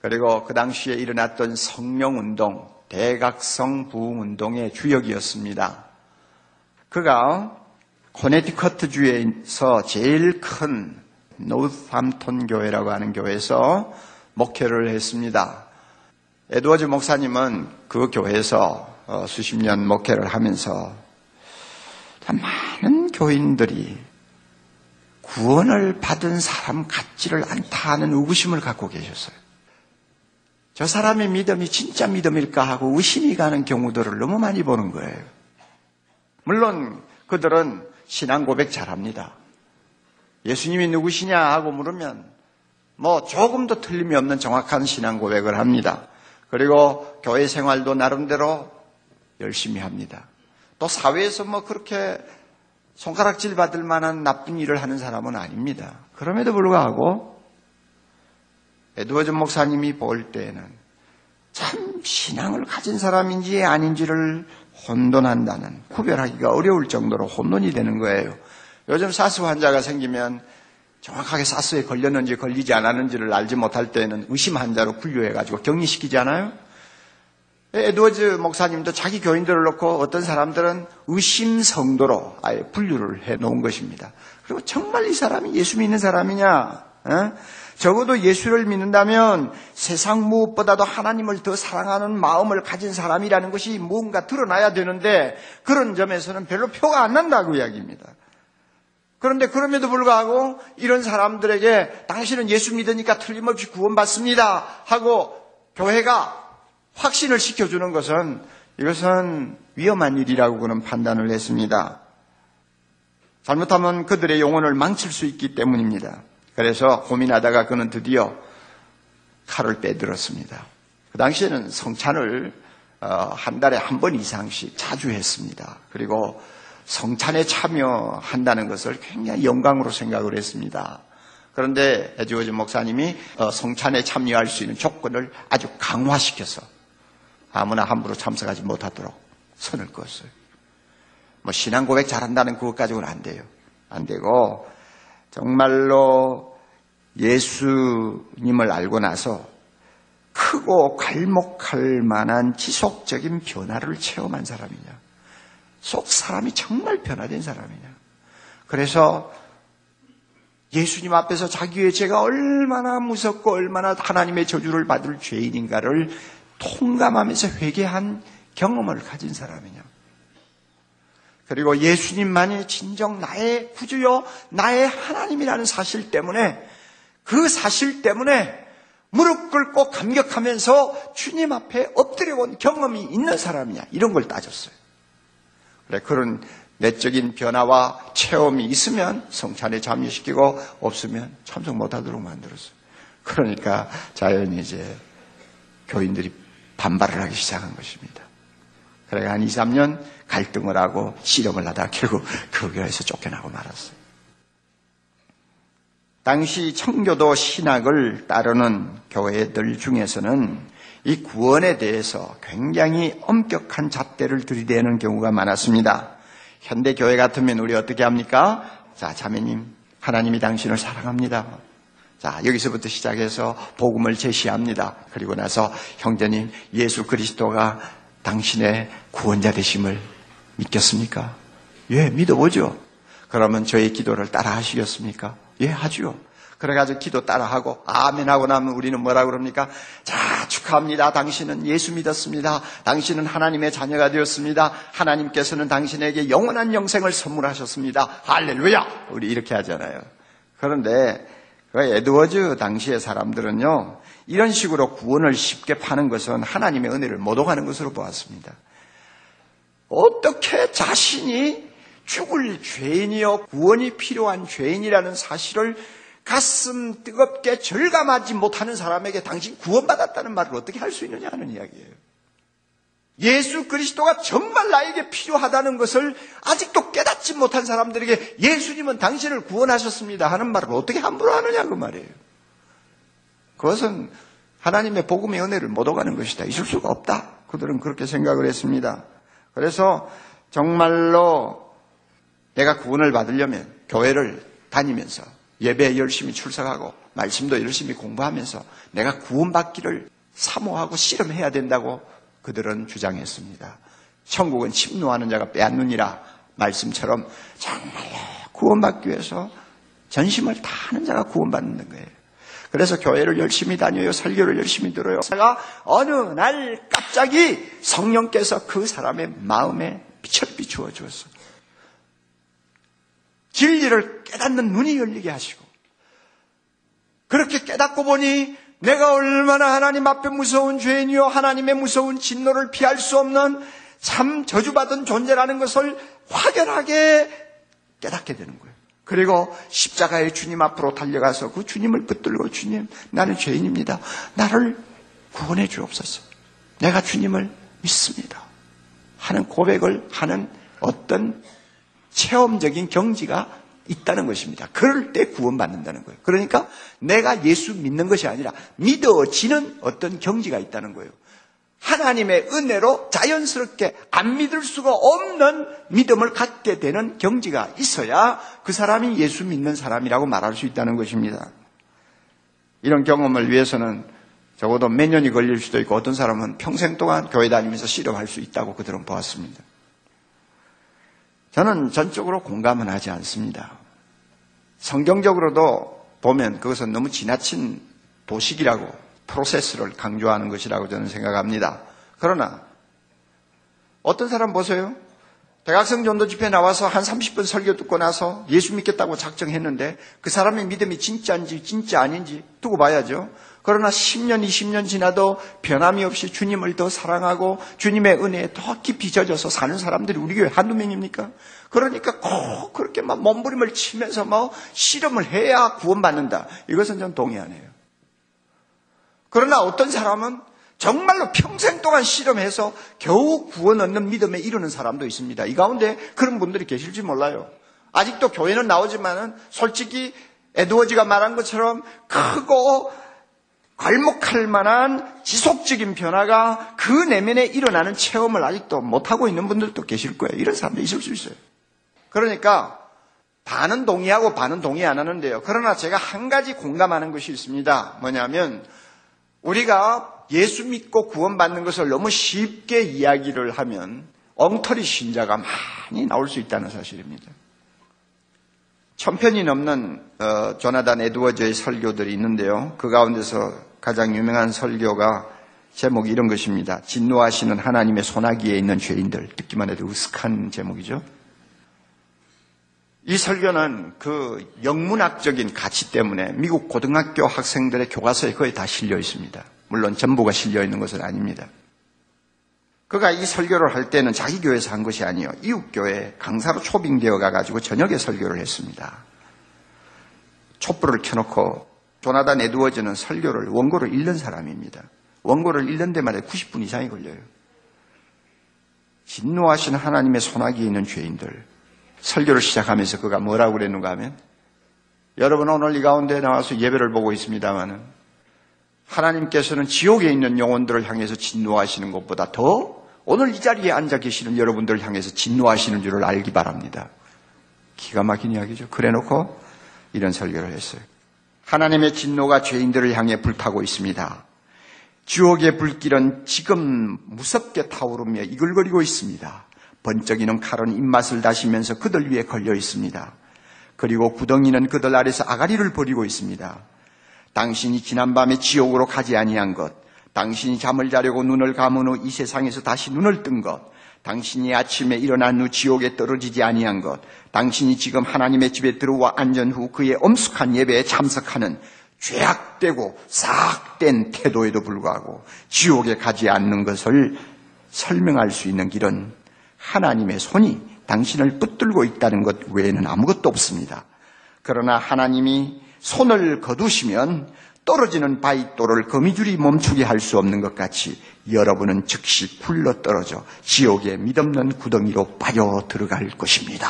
그리고 그 당시에 일어났던 성령운동, 대각성 부흥운동의 주역이었습니다. 그가 코네티커트 주에서 제일 큰 노스함턴 교회라고 하는 교회에서 목회를 했습니다. 에드워즈 목사님은 그 교회에서 어, 수십 년 목회를 하면서 많은 교인들이 구원을 받은 사람 같지를 않다 는 의구심을 갖고 계셨어요. 저 사람의 믿음이 진짜 믿음일까 하고 의심이 가는 경우들을 너무 많이 보는 거예요. 물론 그들은 신앙 고백 잘합니다. 예수님이 누구시냐 하고 물으면 뭐 조금도 틀림이 없는 정확한 신앙 고백을 합니다. 그리고 교회 생활도 나름대로 열심히 합니다. 또 사회에서 뭐 그렇게 손가락질 받을 만한 나쁜 일을 하는 사람은 아닙니다. 그럼에도 불구하고 에드워즈 목사님이 볼 때에는 참 신앙을 가진 사람인지 아닌지를 혼돈한다는 구별하기가 어려울 정도로 혼돈이 되는 거예요. 요즘 사스 환자가 생기면 정확하게 사스에 걸렸는지 걸리지 않았는지를 알지 못할 때에는 의심 환자로 분류해가지고 격리시키지 않아요? 에드워즈 목사님도 자기 교인들을 놓고 어떤 사람들은 의심 성도로 아예 분류를 해 놓은 것입니다. 그리고 정말 이 사람이 예수 믿는 사람이냐? 에? 적어도 예수를 믿는다면 세상 무엇보다도 하나님을 더 사랑하는 마음을 가진 사람이라는 것이 뭔가 드러나야 되는데 그런 점에서는 별로 표가 안 난다고 이야기입니다. 그런데 그럼에도 불구하고 이런 사람들에게 당신은 예수 믿으니까 틀림없이 구원받습니다 하고 교회가 확신을 시켜주는 것은 이것은 위험한 일이라고 그는 판단을 했습니다. 잘못하면 그들의 영혼을 망칠 수 있기 때문입니다. 그래서 고민하다가 그는 드디어 칼을 빼들었습니다. 그 당시에는 성찬을 어, 한 달에 한 번 이상씩 자주 했습니다. 그리고 성찬에 참여한다는 것을 굉장히 영광으로 생각을 했습니다. 그런데 에즈워즈 목사님이 어, 성찬에 참여할 수 있는 조건을 아주 강화시켜서 아무나 함부로 참석하지 못하도록 선을 그었어요. 뭐 신앙 고백 잘한다는 그것 가지고는 안 돼요. 안 되고 정말로 예수님을 알고 나서 크고 갈목할 만한 지속적인 변화를 체험한 사람이냐. 속 사람이 정말 변화된 사람이냐. 그래서 예수님 앞에서 자기의 죄가 얼마나 무섭고 얼마나 하나님의 저주를 받을 죄인인가를 통감하면서 회개한 경험을 가진 사람이냐. 그리고 예수님만이 진정 나의 구주요, 나의 하나님이라는 사실 때문에 그 사실 때문에 무릎 꿇고 감격하면서 주님 앞에 엎드려 본 경험이 있는 사람이냐. 이런 걸 따졌어요. 그래, 그런 내적인 변화와 체험이 있으면 성찬에 참여시키고 없으면 참석 못하도록 만들었어요. 그러니까 자연히 이제 교인들이 반발을 하기 시작한 것입니다. 그래 한 2, 3년 갈등을 하고 실험을 하다 결국 그 교회에서 쫓겨나고 말았어요. 당시 청교도 신학을 따르는 교회들 중에서는 이 구원에 대해서 굉장히 엄격한 잣대를 들이대는 경우가 많았습니다. 현대 교회 같으면 우리 어떻게 합니까? 자, 자매님, 하나님이 당신을 사랑합니다. 자, 여기서부터 시작해서 복음을 제시합니다. 그리고 나서 형제님, 예수 그리스도가 당신의 구원자 되심을 믿겠습니까? 예, 믿어보죠. 그러면 저의 기도를 따라 하시겠습니까? 예, 하죠. 그래가지고 기도 따라하고 아멘 하고 나면 우리는 뭐라 그럽니까? 자 축하합니다. 당신은 예수 믿었습니다. 당신은 하나님의 자녀가 되었습니다. 하나님께서는 당신에게 영원한 영생을 선물하셨습니다. 할렐루야. 우리 이렇게 하잖아요. 그런데 그 에드워즈 당시의 사람들은요 이런 식으로 구원을 쉽게 파는 것은 하나님의 은혜를 못 오가는 것으로 보았습니다. 어떻게 자신이 죽을 죄인이요 구원이 필요한 죄인이라는 사실을 가슴 뜨겁게 절감하지 못하는 사람에게 당신 구원받았다는 말을 어떻게 할 수 있느냐 하는 이야기예요. 예수 그리스도가 정말 나에게 필요하다는 것을 아직도 깨닫지 못한 사람들에게 예수님은 당신을 구원하셨습니다 하는 말을 어떻게 함부로 하느냐 그 말이에요. 그것은 하나님의 복음의 은혜를 못 오가는 것이다. 있을 수가 없다. 그들은 그렇게 생각을 했습니다. 그래서 정말로 내가 구원을 받으려면 교회를 다니면서 예배에 열심히 출석하고 말씀도 열심히 공부하면서 내가 구원받기를 사모하고 씨름해야 된다고 그들은 주장했습니다. 천국은 침노하는 자가 빼앗느니라 말씀처럼 정말로 구원받기 위해서 전심을 다하는 자가 구원받는 거예요. 그래서 교회를 열심히 다녀요. 설교를 열심히 들어요. 제가 어느 날 갑자기 성령께서 그 사람의 마음에 빛을 비추어 주었어. 진리를 깨닫는 눈이 열리게 하시고 그렇게 깨닫고 보니 내가 얼마나 하나님 앞에 무서운 죄인이요 하나님의 무서운 진노를 피할 수 없는 참 저주받은 존재라는 것을 확연하게 깨닫게 되는 거예요. 그리고 십자가의 주님 앞으로 달려가서 그 주님을 붙들고 주님 나는 죄인입니다. 나를 구원해 주옵소서. 내가 주님을 믿습니다. 하는 고백을 하는 어떤 체험적인 경지가 있다는 것입니다. 그럴 때 구원받는다는 거예요. 그러니까 내가 예수 믿는 것이 아니라 믿어지는 어떤 경지가 있다는 거예요. 하나님의 은혜로 자연스럽게 안 믿을 수가 없는 믿음을 갖게 되는 경지가 있어야 그 사람이 예수 믿는 사람이라고 말할 수 있다는 것입니다. 이런 경험을 위해서는 적어도 몇 년이 걸릴 수도 있고 어떤 사람은 평생 동안 교회 다니면서 실험할 수 있다고 그들은 보았습니다. 저는 전적으로 공감은 하지 않습니다. 성경적으로도 보면 그것은 너무 지나친 도식이라고 프로세스를 강조하는 것이라고 저는 생각합니다. 그러나 어떤 사람 보세요. 대학생 전도 집회 나와서 한 30분 설교 듣고 나서 예수 믿겠다고 작정했는데 그 사람의 믿음이 진짜인지 진짜 아닌지 두고 봐야죠. 그러나 10년, 20년 지나도 변함이 없이 주님을 더 사랑하고 주님의 은혜에 더 깊이 젖어서 사는 사람들이 우리 교회 한두 명입니까? 그러니까 꼭 그렇게 막 몸부림을 치면서 뭐 실험을 해야 구원받는다. 이것은 전 동의 안 해요. 그러나 어떤 사람은 정말로 평생 동안 실험해서 겨우 구원 얻는 믿음에 이르는 사람도 있습니다. 이 가운데 그런 분들이 계실지 몰라요. 아직도 교회는 나오지만은 솔직히 에드워즈가 말한 것처럼 크고 괄목할 만한 지속적인 변화가 그 내면에 일어나는 체험을 아직도 못하고 있는 분들도 계실 거예요. 이런 사람도 있을 수 있어요. 그러니까 반은 동의하고 반은 동의 안 하는데요. 그러나 제가 한 가지 공감하는 것이 있습니다. 뭐냐면 우리가 예수 믿고 구원받는 것을 너무 쉽게 이야기를 하면 엉터리 신자가 많이 나올 수 있다는 사실입니다. 천 편이 넘는 어, 조나단 에드워즈의 설교들이 있는데요. 그 가운데서 가장 유명한 설교가 제목이 이런 것입니다. 진노하시는 하나님의 소나기에 있는 죄인들. 듣기만 해도 으슥한 제목이죠. 이 설교는 그 영문학적인 가치 때문에 미국 고등학교 학생들의 교과서에 거의 다 실려 있습니다. 물론 전부가 실려 있는 것은 아닙니다. 그가 이 설교를 할 때는 자기 교회에서 한 것이 아니요. 이웃 교회 강사로 초빙되어 가가지고 저녁에 설교를 했습니다. 촛불을 켜놓고 조나단 에드워즈는 설교를 원고를 읽는 사람입니다. 원고를 읽는 데마다 90분 이상이 걸려요. 진노하신 하나님의 소나기에 있는 죄인들, 설교를 시작하면서 그가 뭐라고 그랬는가 하면 여러분 오늘 이 가운데 나와서 예배를 보고 있습니다마는 하나님께서는 지옥에 있는 영혼들을 향해서 진노하시는 것보다 더 오늘 이 자리에 앉아 계시는 여러분들을 향해서 진노하시는 줄을 알기 바랍니다. 기가 막힌 이야기죠. 그래 놓고 이런 설교를 했어요. 하나님의 진노가 죄인들을 향해 불타고 있습니다. 지옥의 불길은 지금 무섭게 타오르며 이글거리고 있습니다. 번쩍이는 칼은 입맛을 다시면서 그들 위에 걸려 있습니다. 그리고 구덩이는 그들 아래서 아가리를 버리고 있습니다. 당신이 지난밤에 지옥으로 가지 아니한 것, 당신이 잠을 자려고 눈을 감은 후 이 세상에서 다시 눈을 뜬 것, 당신이 아침에 일어난 후 지옥에 떨어지지 아니한 것, 당신이 지금 하나님의 집에 들어와 앉은 후 그의 엄숙한 예배에 참석하는 죄악되고 싹된 태도에도 불구하고 지옥에 가지 않는 것을 설명할 수 있는 길은 하나님의 손이 당신을 붙들고 있다는 것 외에는 아무것도 없습니다. 그러나 하나님이 손을 거두시면 떨어지는 바위돌을 거미줄이 멈추게 할 수 없는 것 같이 여러분은 즉시 굴러 떨어져 지옥의 믿없는 구덩이로 빠져 들어갈 것입니다.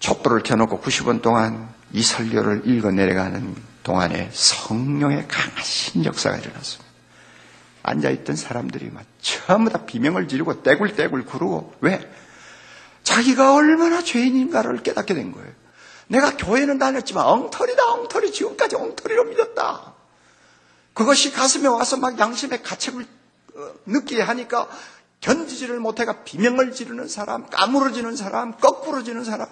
촛불을 켜놓고 90분 동안 이 설교를 읽어 내려가는 동안에 성령의 강하신 역사가 일어났습니다. 앉아있던 사람들이 막 전부 다 비명을 지르고 떼굴떼굴 구르고 왜? 자기가 얼마나 죄인인가를 깨닫게 된 거예요. 내가 교회는 다녔지만 엉터리다 엉터리 지금까지 엉터리로 믿었다. 그것이 가슴에 와서 막 양심의 가책을 어, 느끼게 하니까 견디지를 못해가 비명을 지르는 사람, 까무러지는 사람, 거꾸러지는 사람.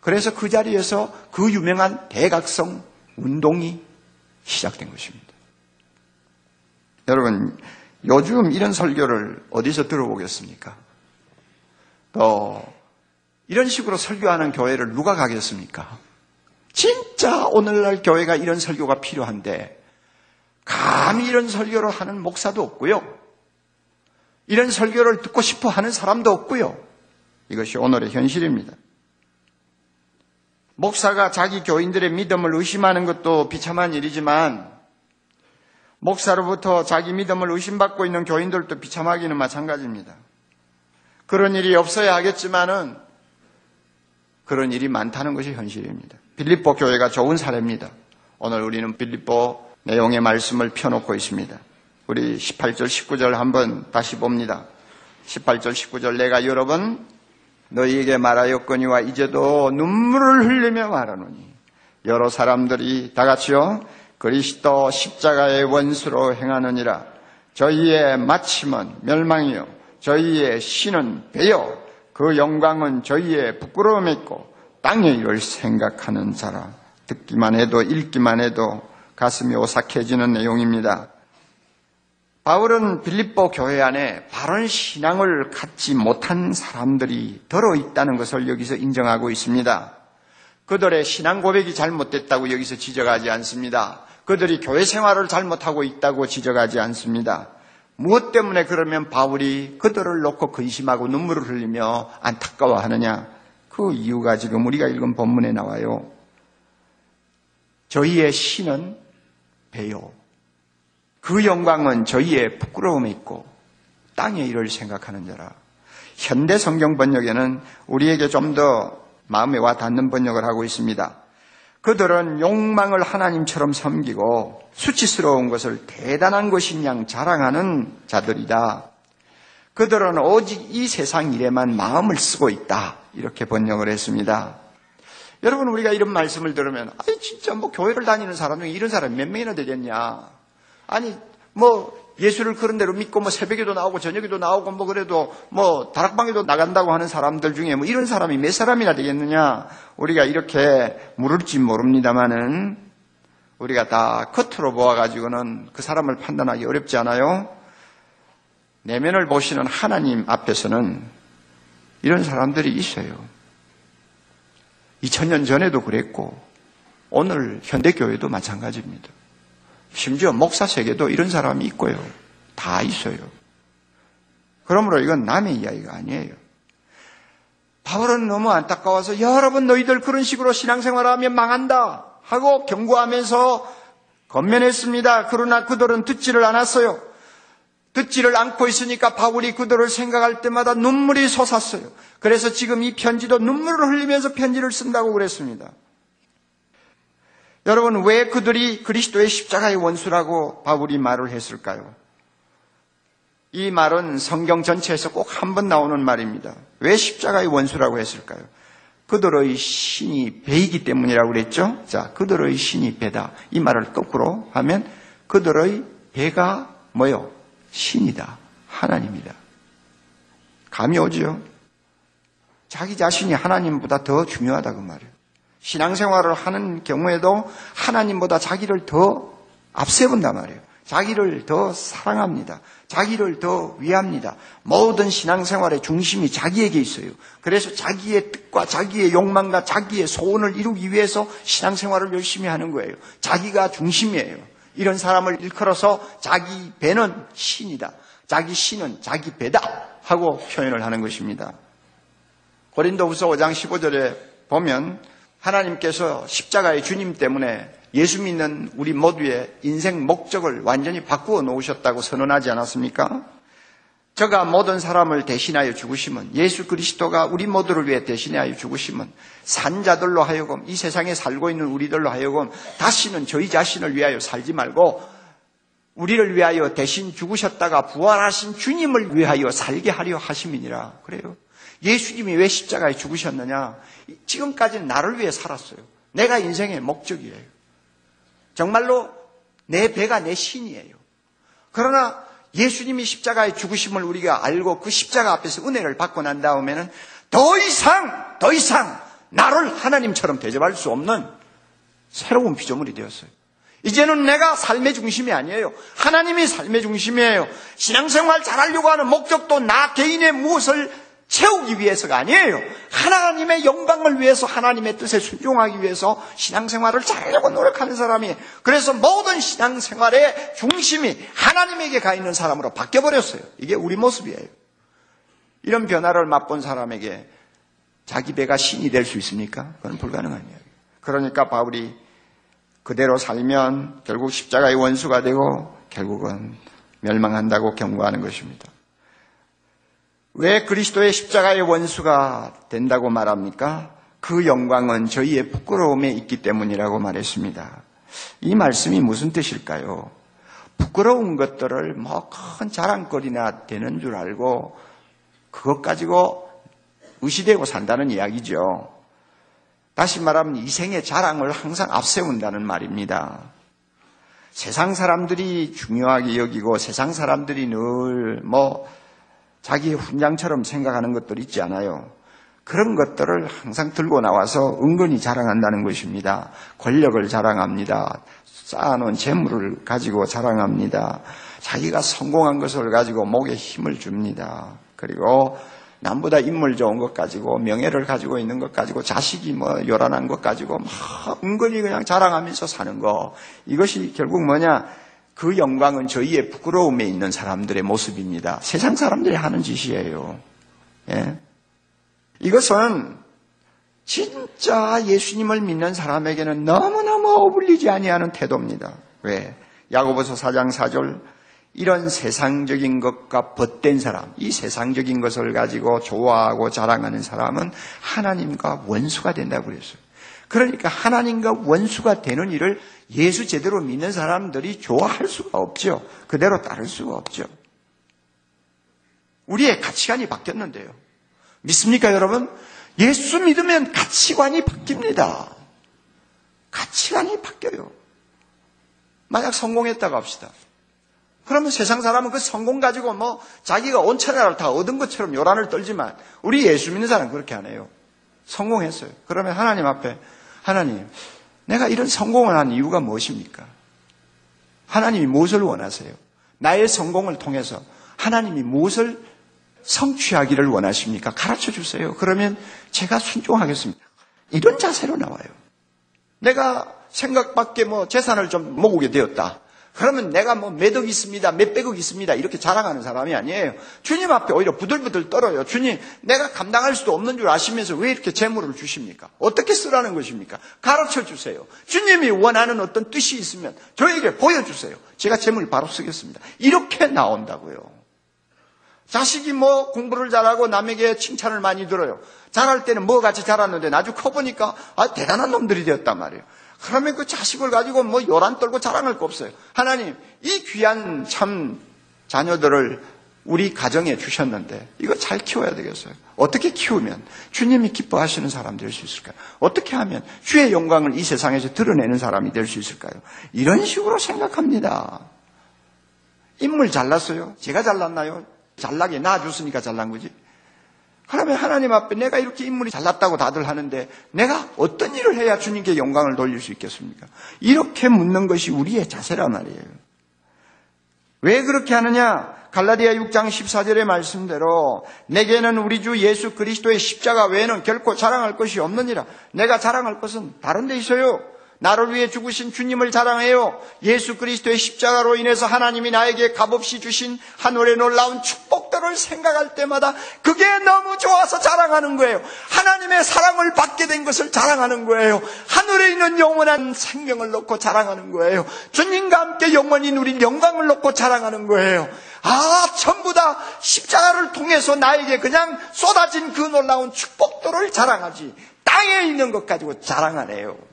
그래서 그 자리에서 그 유명한 대각성 운동이 시작된 것입니다. 여러분, 요즘 이런 설교를 어디서 들어보겠습니까? 또, 이런 식으로 설교하는 교회를 누가 가겠습니까? 진짜 오늘날 교회가 이런 설교가 필요한데, 감히 이런 설교를 하는 목사도 없고요. 이런 설교를 듣고 싶어 하는 사람도 없고요. 이것이 오늘의 현실입니다. 목사가 자기 교인들의 믿음을 의심하는 것도 비참한 일이지만 목사로부터 자기 믿음을 의심받고 있는 교인들도 비참하기는 마찬가지입니다. 그런 일이 없어야 하겠지만은 그런 일이 많다는 것이 현실입니다. 빌립보 교회가 좋은 사례입니다. 오늘 우리는 빌립보 내용의 말씀을 펴놓고 있습니다. 우리 18절, 19절 한번 다시 봅니다. 18절, 19절 내가 여러 번 너희에게 말하였거니와 이제도 눈물을 흘리며 말하노니 여러 사람들이 다 같이요 그리스도 십자가의 원수로 행하느니라 저희의 마침은 멸망이요 저희의 신은 배요 그 영광은 저희의 부끄러움이 있고 땅의 일을 생각하는 자라 듣기만 해도 읽기만 해도 가슴이 오싹해지는 내용입니다. 바울은 빌립보 교회 안에 바른 신앙을 갖지 못한 사람들이 들어 있다는 것을 여기서 인정하고 있습니다. 그들의 신앙 고백이 잘못됐다고 여기서 지적하지 않습니다. 그들이 교회 생활을 잘못하고 있다고 지적하지 않습니다. 무엇 때문에 그러면 바울이 그들을 놓고 근심하고 눈물을 흘리며 안타까워하느냐? 그 이유가 지금 우리가 읽은 본문에 나와요. 저희의 신은 배요. 그 영광은 저희의 부끄러움에 있고 땅의 일을 생각하는 자라. 현대 성경 번역에는 우리에게 좀 더 마음에 와 닿는 번역을 하고 있습니다. 그들은 욕망을 하나님처럼 섬기고 수치스러운 것을 대단한 것인 양 자랑하는 자들이다. 그들은 오직 이 세상 일에만 마음을 쓰고 있다. 이렇게 번역을 했습니다. 여러분 우리가 이런 말씀을 들으면 아니 진짜 뭐 교회를 다니는 사람 중에 이런 사람이 몇 명이나 되겠냐. 아니 뭐 예수를 그런 대로 믿고 뭐 새벽에도 나오고 저녁에도 나오고 뭐 그래도 뭐 다락방에도 나간다고 하는 사람들 중에 뭐 이런 사람이 몇 사람이나 되겠느냐 우리가 이렇게 물을지 모릅니다만은 우리가 다 겉으로 보아가지고는 그 사람을 판단하기 어렵지 않아요? 내면을 보시는 하나님 앞에서는 이런 사람들이 있어요. 2000년 전에도 그랬고 오늘 현대교회도 마찬가지입니다. 심지어 목사 세계도 이런 사람이 있고요. 다 있어요. 그러므로 이건 남의 이야기가 아니에요. 바울은 너무 안타까워서 여러분 너희들 그런 식으로 신앙생활하면 망한다 하고 경고하면서 건면했습니다. 그러나 그들은 듣지를 않았어요. 듣지를 않고 있으니까 바울이 그들을 생각할 때마다 눈물이 솟았어요. 그래서 지금 이 편지도 눈물을 흘리면서 편지를 쓴다고 그랬습니다. 여러분, 왜 그들이 그리스도의 십자가의 원수라고 바울이 말을 했을까요? 이 말은 성경 전체에서 꼭 한 번 나오는 말입니다. 왜 십자가의 원수라고 했을까요? 그들의 신이 배이기 때문이라고 그랬죠? 자, 그들의 신이 배다. 이 말을 거꾸로 하면 그들의 배가 뭐요? 신이다. 하나님이다. 감이 오죠? 자기 자신이 하나님보다 더 중요하다고 말이에요. 신앙생활을 하는 경우에도 하나님보다 자기를 더 앞세운단 말이에요. 자기를 더 사랑합니다. 자기를 더 위합니다. 모든 신앙생활의 중심이 자기에게 있어요. 그래서 자기의 뜻과 자기의 욕망과 자기의 소원을 이루기 위해서 신앙생활을 열심히 하는 거예요. 자기가 중심이에요. 이런 사람을 일컬어서 자기 배는 신이다. 자기 신은 자기 배다. 하고 표현을 하는 것입니다. 고린도후서 5장 15절에 보면 하나님께서 십자가의 주님 때문에 예수 믿는 우리 모두의 인생 목적을 완전히 바꾸어 놓으셨다고 선언하지 않았습니까? 저가 모든 사람을 대신하여 죽으심은 예수 그리스도가 우리 모두를 위해 대신하여 죽으심은 산자들로 하여금 이 세상에 살고 있는 우리들로 하여금 다시는 저희 자신을 위하여 살지 말고 우리를 위하여 대신 죽으셨다가 부활하신 주님을 위하여 살게 하려 하심이니라. 그래요. 예수님이 왜 십자가에 죽으셨느냐? 지금까지는 나를 위해 살았어요. 내가 인생의 목적이에요. 정말로 내 배가 내 신이에요. 그러나 예수님이 십자가에 죽으심을 우리가 알고 그 십자가 앞에서 은혜를 받고 난 다음에는 더 이상, 더 이상 나를 하나님처럼 대접할 수 없는 새로운 피조물이 되었어요. 이제는 내가 삶의 중심이 아니에요. 하나님이 삶의 중심이에요. 신앙생활 잘하려고 하는 목적도 나 개인의 무엇을 채우기 위해서가 아니에요. 하나님의 영광을 위해서 하나님의 뜻에 순종하기 위해서 신앙생활을 잘하려고 노력하는 사람이 그래서 모든 신앙생활의 중심이 하나님에게 가 있는 사람으로 바뀌어버렸어요. 이게 우리 모습이에요. 이런 변화를 맛본 사람에게 자기 배가 신이 될 수 있습니까? 그건 불가능한 이야기예요. 그러니까 바울이 그대로 살면 결국 십자가의 원수가 되고 결국은 멸망한다고 경고하는 것입니다. 왜 그리스도의 십자가의 원수가 된다고 말합니까? 그 영광은 저희의 부끄러움에 있기 때문이라고 말했습니다. 이 말씀이 무슨 뜻일까요? 부끄러운 것들을 뭐 큰 자랑거리나 되는 줄 알고 그것 가지고 의시되고 산다는 이야기죠. 다시 말하면 이생의 자랑을 항상 앞세운다는 말입니다. 세상 사람들이 중요하게 여기고 세상 사람들이 늘뭐 자기의 훈장처럼 생각하는 것들 있지 않아요. 그런 것들을 항상 들고 나와서 은근히 자랑한다는 것입니다. 권력을 자랑합니다. 쌓아놓은 재물을 가지고 자랑합니다. 자기가 성공한 것을 가지고 목에 힘을 줍니다. 그리고 남보다 인물 좋은 것 가지고 명예를 가지고 있는 것 가지고 자식이 뭐 요란한 것 가지고 막 은근히 그냥 자랑하면서 사는 거 이것이 결국 뭐냐 그 영광은 저희의 부끄러움에 있는 사람들의 모습입니다. 세상 사람들이 하는 짓이에요. 예? 이것은 진짜 예수님을 믿는 사람에게는 너무너무 어울리지 아니하는 태도입니다. 왜? 야고보서 4장 4절 이런 세상적인 것과 벗된 사람, 이 세상적인 것을 가지고 좋아하고 자랑하는 사람은 하나님과 원수가 된다고 그랬어요. 그러니까 하나님과 원수가 되는 일을 예수 제대로 믿는 사람들이 좋아할 수가 없죠. 그대로 따를 수가 없죠. 우리의 가치관이 바뀌었는데요. 믿습니까, 여러분? 예수 믿으면 가치관이 바뀝니다. 가치관이 바뀌어요. 만약 성공했다고 합시다. 그러면 세상 사람은 그 성공 가지고 뭐 자기가 온 천하를 다 얻은 것처럼 요란을 떨지만 우리 예수 믿는 사람은 그렇게 안 해요. 성공했어요. 그러면 하나님 앞에 하나님, 내가 이런 성공을 한 이유가 무엇입니까? 하나님이 무엇을 원하세요? 나의 성공을 통해서 하나님이 무엇을 성취하기를 원하십니까? 가르쳐 주세요. 그러면 제가 순종하겠습니다. 이런 자세로 나와요. 내가 생각밖에 뭐 재산을 좀 모으게 되었다. 그러면 내가 뭐 몇억 있습니다, 몇백억 있습니다, 이렇게 자랑하는 사람이 아니에요. 주님 앞에 오히려 부들부들 떨어요. 주님, 내가 감당할 수도 없는 줄 아시면서 왜 이렇게 재물을 주십니까? 어떻게 쓰라는 것입니까? 가르쳐 주세요. 주님이 원하는 어떤 뜻이 있으면 저에게 보여주세요. 제가 재물 바로 쓰겠습니다. 이렇게 나온다고요. 자식이 뭐 공부를 잘하고 남에게 칭찬을 많이 들어요. 잘할 때는 뭐 같이 자랐는데 나중에 커보니까 아, 대단한 놈들이 되었단 말이에요. 그러면 그 자식을 가지고 뭐 요란 떨고 자랑할 거 없어요. 하나님, 이 귀한 참 자녀들을 우리 가정에 주셨는데 이거 잘 키워야 되겠어요. 어떻게 키우면 주님이 기뻐하시는 사람 될 수 있을까요? 어떻게 하면 주의 영광을 이 세상에서 드러내는 사람이 될 수 있을까요? 이런 식으로 생각합니다. 인물 잘났어요? 제가 잘났나요? 잘나게 낳아줬으니까 잘난 거지. 그러면 하나님 앞에 내가 이렇게 인물이 잘났다고 다들 하는데 내가 어떤 일을 해야 주님께 영광을 돌릴 수 있겠습니까? 이렇게 묻는 것이 우리의 자세란 말이에요. 왜 그렇게 하느냐? 갈라디아 6장 14절의 말씀대로 내게는 우리 주 예수 그리스도의 십자가 외에는 결코 자랑할 것이 없느니라. 내가 자랑할 것은 다른 데 있어요. 나를 위해 죽으신 주님을 자랑해요. 예수 그리스도의 십자가로 인해서 하나님이 나에게 값없이 주신 하늘의 놀라운 축복들을 생각할 때마다 그게 너무 좋아서 자랑하는 거예요. 하나님의 사랑을 받게 된 것을 자랑하는 거예요. 하늘에 있는 영원한 생명을 놓고 자랑하는 거예요. 주님과 함께 영원히 누린 영광을 놓고 자랑하는 거예요. 아, 전부 다 십자가를 통해서 나에게 그냥 쏟아진 그 놀라운 축복들을 자랑하지. 땅에 있는 것 가지고 자랑하네요.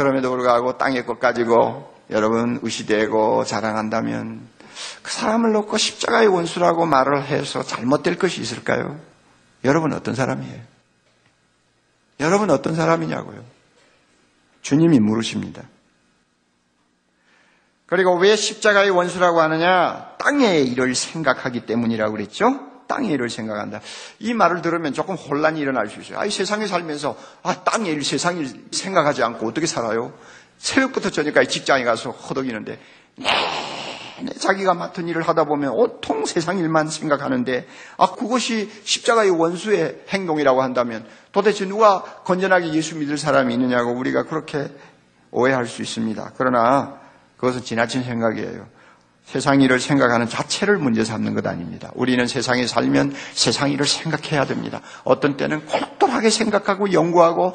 그럼에도 불구하고 땅의 것 가지고 여러분 의시되고 자랑한다면 그 사람을 놓고 십자가의 원수라고 말을 해서 잘못될 것이 있을까요? 여러분 어떤 사람이에요? 여러분 어떤 사람이냐고요? 주님이 물으십니다. 그리고 왜 십자가의 원수라고 하느냐? 땅의 일을 생각하기 때문이라고 그랬죠? 땅의 일을 생각한다. 이 말을 들으면 조금 혼란이 일어날 수 있어요. 아, 이 세상에 살면서 아, 땅의 일, 세상 일 생각하지 않고 어떻게 살아요? 새벽부터 저녁까지 직장에 가서 허덕이는데 네, 자기가 맡은 일을 하다 보면 온통 세상 일만 생각하는데 아 그것이 십자가의 원수의 행동이라고 한다면 도대체 누가 건전하게 예수 믿을 사람이 있느냐고 우리가 그렇게 오해할 수 있습니다. 그러나 그것은 지나친 생각이에요. 세상 일을 생각하는 자체를 문제 삼는 것 아닙니다. 우리는 세상에 살면 세상 일을 생각해야 됩니다. 어떤 때는 골똘하게 생각하고 연구하고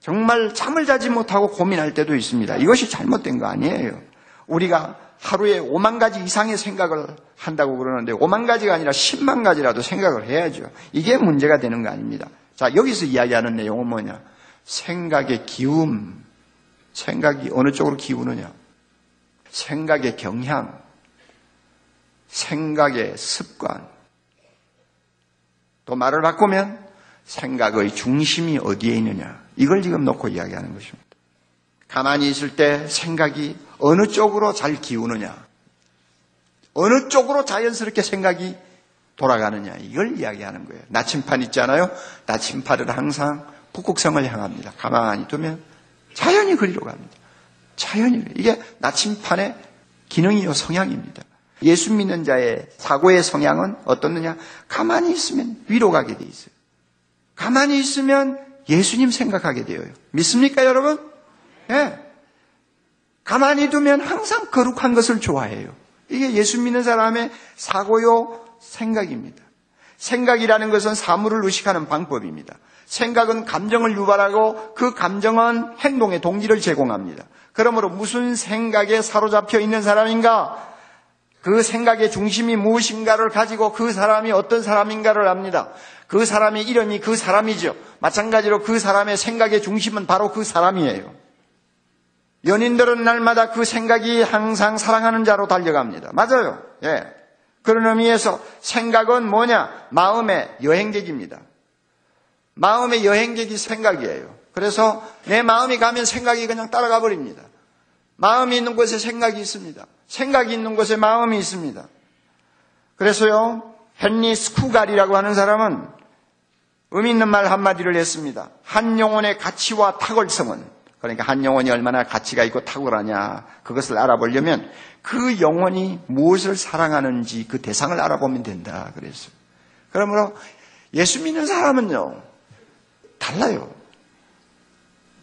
정말 잠을 자지 못하고 고민할 때도 있습니다. 이것이 잘못된 거 아니에요. 우리가 하루에 5만 가지 이상의 생각을 한다고 그러는데 5만 가지가 아니라 10만 가지라도 생각을 해야죠. 이게 문제가 되는 거 아닙니다. 자, 여기서 이야기하는 내용은 뭐냐? 생각의 기움. 생각이 어느 쪽으로 기우느냐? 생각의 경향, 생각의 습관. 또 말을 바꾸면 생각의 중심이 어디에 있느냐. 이걸 지금 놓고 이야기하는 것입니다. 가만히 있을 때 생각이 어느 쪽으로 잘 기우느냐. 어느 쪽으로 자연스럽게 생각이 돌아가느냐. 이걸 이야기하는 거예요. 나침판 있잖아요. 나침판은 항상 북극성을 향합니다. 가만히 두면 자연히 그리로 갑니다. 자연히. 이게 나침판의 기능이요, 성향입니다. 예수 믿는 자의 사고의 성향은 어떻느냐? 가만히 있으면 위로 가게 돼 있어요. 가만히 있으면 예수님 생각하게 되어요. 믿습니까, 여러분? 예. 네. 가만히 두면 항상 거룩한 것을 좋아해요. 이게 예수 믿는 사람의 사고요 생각입니다. 생각이라는 것은 사물을 의식하는 방법입니다. 생각은 감정을 유발하고 그 감정은 행동의 동기를 제공합니다. 그러므로 무슨 생각에 사로잡혀 있는 사람인가? 그 생각의 중심이 무엇인가를 가지고 그 사람이 어떤 사람인가를 압니다. 그 사람의 이름이 그 사람이죠. 마찬가지로 그 사람의 생각의 중심은 바로 그 사람이에요. 연인들은 날마다 그 생각이 항상 사랑하는 자로 달려갑니다. 맞아요. 예. 그런 의미에서 생각은 뭐냐? 마음의 여행객입니다. 마음의 여행객이 생각이에요. 그래서 내 마음이 가면 생각이 그냥 따라가 버립니다. 마음이 있는 곳에 생각이 있습니다. 생각이 있는 곳에 마음이 있습니다. 그래서요, 헨리 스쿠갈이라고 하는 사람은 의미 있는 말 한마디를 했습니다. 한 영혼의 가치와 탁월성은, 그러니까 한 영혼이 얼마나 가치가 있고 탁월하냐, 그것을 알아보려면 그 영혼이 무엇을 사랑하는지 그 대상을 알아보면 된다. 그랬어요. 그러므로 예수 믿는 사람은요, 달라요.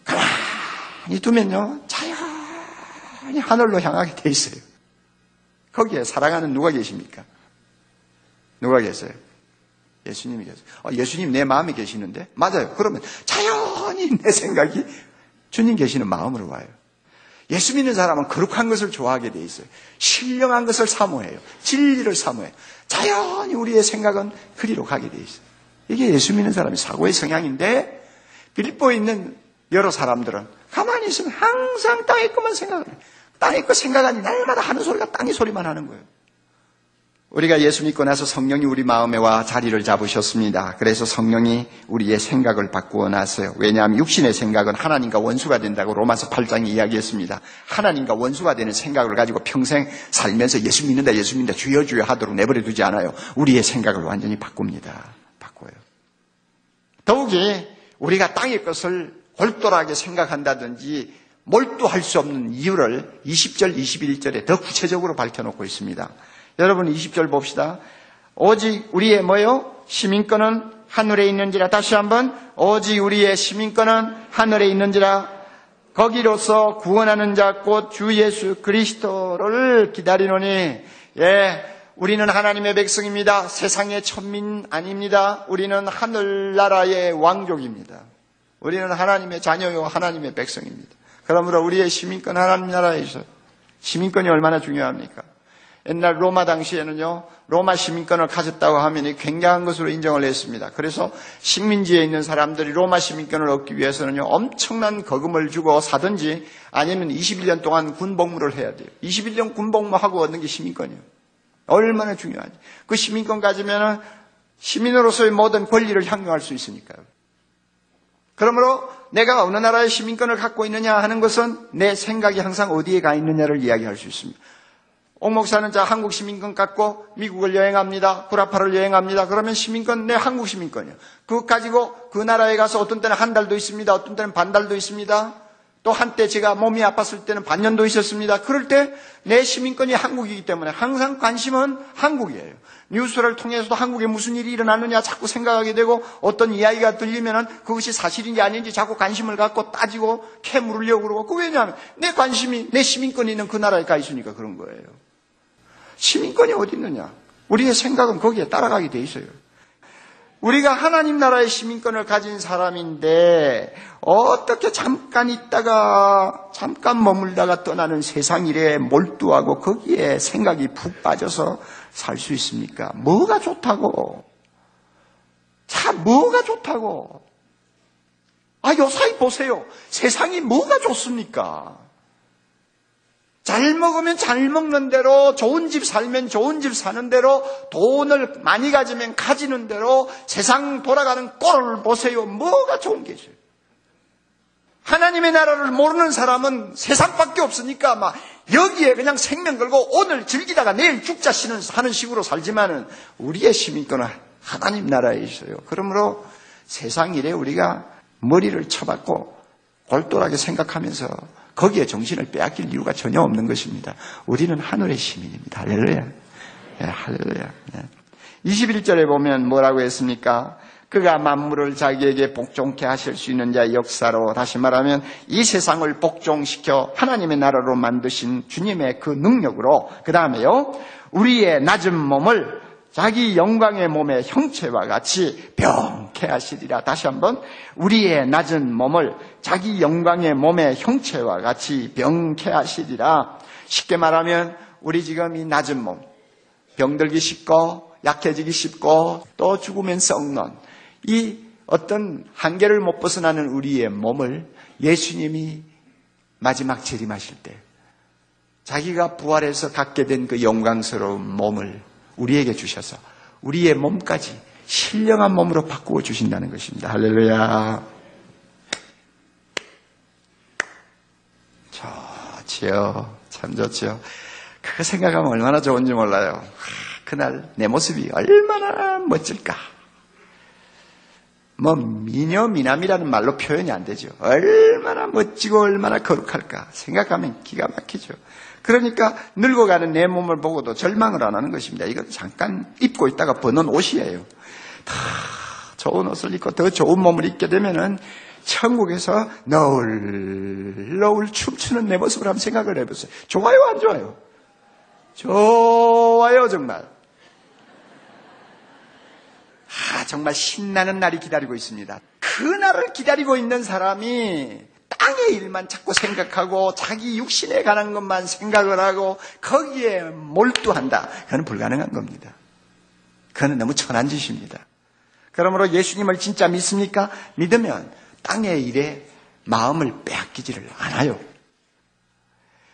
가만히 두면요, 자연히 하늘로 향하게 돼 있어요. 거기에 사랑하는 누가 계십니까? 누가 계세요? 예수님이 계세요. 어, 예수님 내 마음에 계시는데? 맞아요. 그러면 자연히 내 생각이 주님 계시는 마음으로 와요. 예수 믿는 사람은 거룩한 것을 좋아하게 돼 있어요. 신령한 것을 사모해요. 진리를 사모해요. 자연히 우리의 생각은 그리로 가게 돼 있어요. 이게 예수 믿는 사람의 사고의 성향인데 빌보에 있는 여러 사람들은 가만히 있으면 항상 땅의 것만 생각을 해요. 땅의 것 생각하니 날마다 하는 소리가 땅의 소리만 하는 거예요. 우리가 예수 믿고 나서 성령이 우리 마음에 와 자리를 잡으셨습니다. 그래서 성령이 우리의 생각을 바꾸어 놨어요. 왜냐하면 육신의 생각은 하나님과 원수가 된다고 로마서 8장에 이야기했습니다. 하나님과 원수가 되는 생각을 가지고 평생 살면서 예수 믿는다, 예수 믿는다, 주여 주여 하도록 내버려 두지 않아요. 우리의 생각을 완전히 바꿉니다. 바꿔요. 더욱이 우리가 땅의 것을 골똘하게 생각한다든지 몰두할 수 없는 이유를 20절, 21절에 더 구체적으로 밝혀놓고 있습니다. 여러분 20절 봅시다. 오직 우리의 뭐요? 시민권은 하늘에 있는지라 다시 한번 오직 우리의 시민권은 하늘에 있는지라 거기로서 구원하는 자 곧 주 예수 그리스도를 기다리노니 예 우리는 하나님의 백성입니다. 세상의 천민 아닙니다. 우리는 하늘나라의 왕족입니다. 우리는 하나님의 자녀요 하나님의 백성입니다. 그러므로 우리의 시민권 하나님 나라에 있어요. 시민권이 얼마나 중요합니까? 옛날 로마 당시에는요, 로마 시민권을 가졌다고 하면 굉장한 것으로 인정을 했습니다. 그래서 식민지에 있는 사람들이 로마 시민권을 얻기 위해서는요, 엄청난 거금을 주고 사든지 아니면 21년 동안 군복무를 해야 돼요. 21년 군복무하고 얻는 게 시민권이에요. 얼마나 중요한지. 그 시민권 가지면은 시민으로서의 모든 권리를 향유할 수 있으니까요. 그러므로 내가 어느 나라의 시민권을 갖고 있느냐 하는 것은 내 생각이 항상 어디에 가 있느냐를 이야기할 수 있습니다. 옥 목사는 자 한국 시민권 갖고 미국을 여행합니다. 구라파를 여행합니다. 그러면 시민권 내 한국 시민권이요. 그거 가지고 그 나라에 가서 어떤 때는 한 달도 있습니다. 어떤 때는 반 달도 있습니다. 또 한때 제가 몸이 아팠을 때는 반년도 있었습니다. 그럴 때 내 시민권이 한국이기 때문에 항상 관심은 한국이에요. 뉴스를 통해서도 한국에 무슨 일이 일어나느냐 자꾸 생각하게 되고 어떤 이야기가 들리면은 그것이 사실인지 아닌지 자꾸 관심을 갖고 따지고 캐물으려고 그러고 그 왜냐하면 내 관심이 내 시민권이 있는 그 나라에 가 있으니까 그런 거예요. 시민권이 어디 있느냐? 우리의 생각은 거기에 따라가게 돼 있어요. 우리가 하나님 나라의 시민권을 가진 사람인데 어떻게 잠깐 있다가 잠깐 머물다가 떠나는 세상 일에 몰두하고 거기에 생각이 푹 빠져서 살 수 있습니까? 뭐가 좋다고? 참 뭐가 좋다고? 아 요사이 보세요. 세상이 뭐가 좋습니까? 잘 먹으면 잘 먹는 대로, 좋은 집 살면 좋은 집 사는 대로, 돈을 많이 가지면 가지는 대로, 세상 돌아가는 꼴을 보세요. 뭐가 좋은 게 있어요? 하나님의 나라를 모르는 사람은 세상밖에 없으니까 막 여기에 그냥 생명 걸고 오늘 즐기다가 내일 죽자 하는 식으로 살지만은 우리의 시민권은 하나님 나라에 있어요. 그러므로 세상 일에 우리가 머리를 쳐박고 골똘하게 생각하면서 거기에 정신을 빼앗길 이유가 전혀 없는 것입니다. 우리는 하늘의 시민입니다. 할렐루야. 네, 할렐루야. 네. 21절에 보면 뭐라고 했습니까? 그가 만물을 자기에게 복종케 하실 수 있는 자의 역사로 다시 말하면 이 세상을 복종시켜 하나님의 나라로 만드신 주님의 그 능력으로 그 다음에요 우리의 낮은 몸을 자기 영광의 몸의 형체와 같이 병케 하시리라. 다시 한번 우리의 낮은 몸을 자기 영광의 몸의 형체와 같이 병케 하시리라. 쉽게 말하면 우리 지금 이 낮은 몸 병들기 쉽고 약해지기 쉽고 또 죽으면 썩는 이 어떤 한계를 못 벗어나는 우리의 몸을 예수님이 마지막 재림하실 때 자기가 부활해서 갖게 된 그 영광스러운 몸을 우리에게 주셔서 우리의 몸까지 신령한 몸으로 바꾸어 주신다는 것입니다. 할렐루야. 좋지요. 참 좋지요. 그거 생각하면 얼마나 좋은지 몰라요. 그날 내 모습이 얼마나 멋질까. 뭐 미녀 미남이라는 말로 표현이 안 되죠. 얼마나 멋지고 얼마나 거룩할까 생각하면 기가 막히죠. 그러니까 늙어가는 내 몸을 보고도 절망을 안 하는 것입니다. 이건 잠깐 입고 있다가 벗는 옷이에요. 다 좋은 옷을 입고 더 좋은 몸을 입게 되면은 천국에서 너울 너울 춤추는 내 모습을 한번 생각을 해보세요. 좋아요 안 좋아요? 좋아요 정말. 아 정말 신나는 날이 기다리고 있습니다. 그 날을 기다리고 있는 사람이 땅의 일만 자꾸 생각하고 자기 육신에 관한 것만 생각을 하고 거기에 몰두한다. 그건 불가능한 겁니다. 그건 너무 천한 짓입니다. 그러므로 예수님을 진짜 믿습니까? 믿으면 땅의 일에 마음을 빼앗기지를 않아요.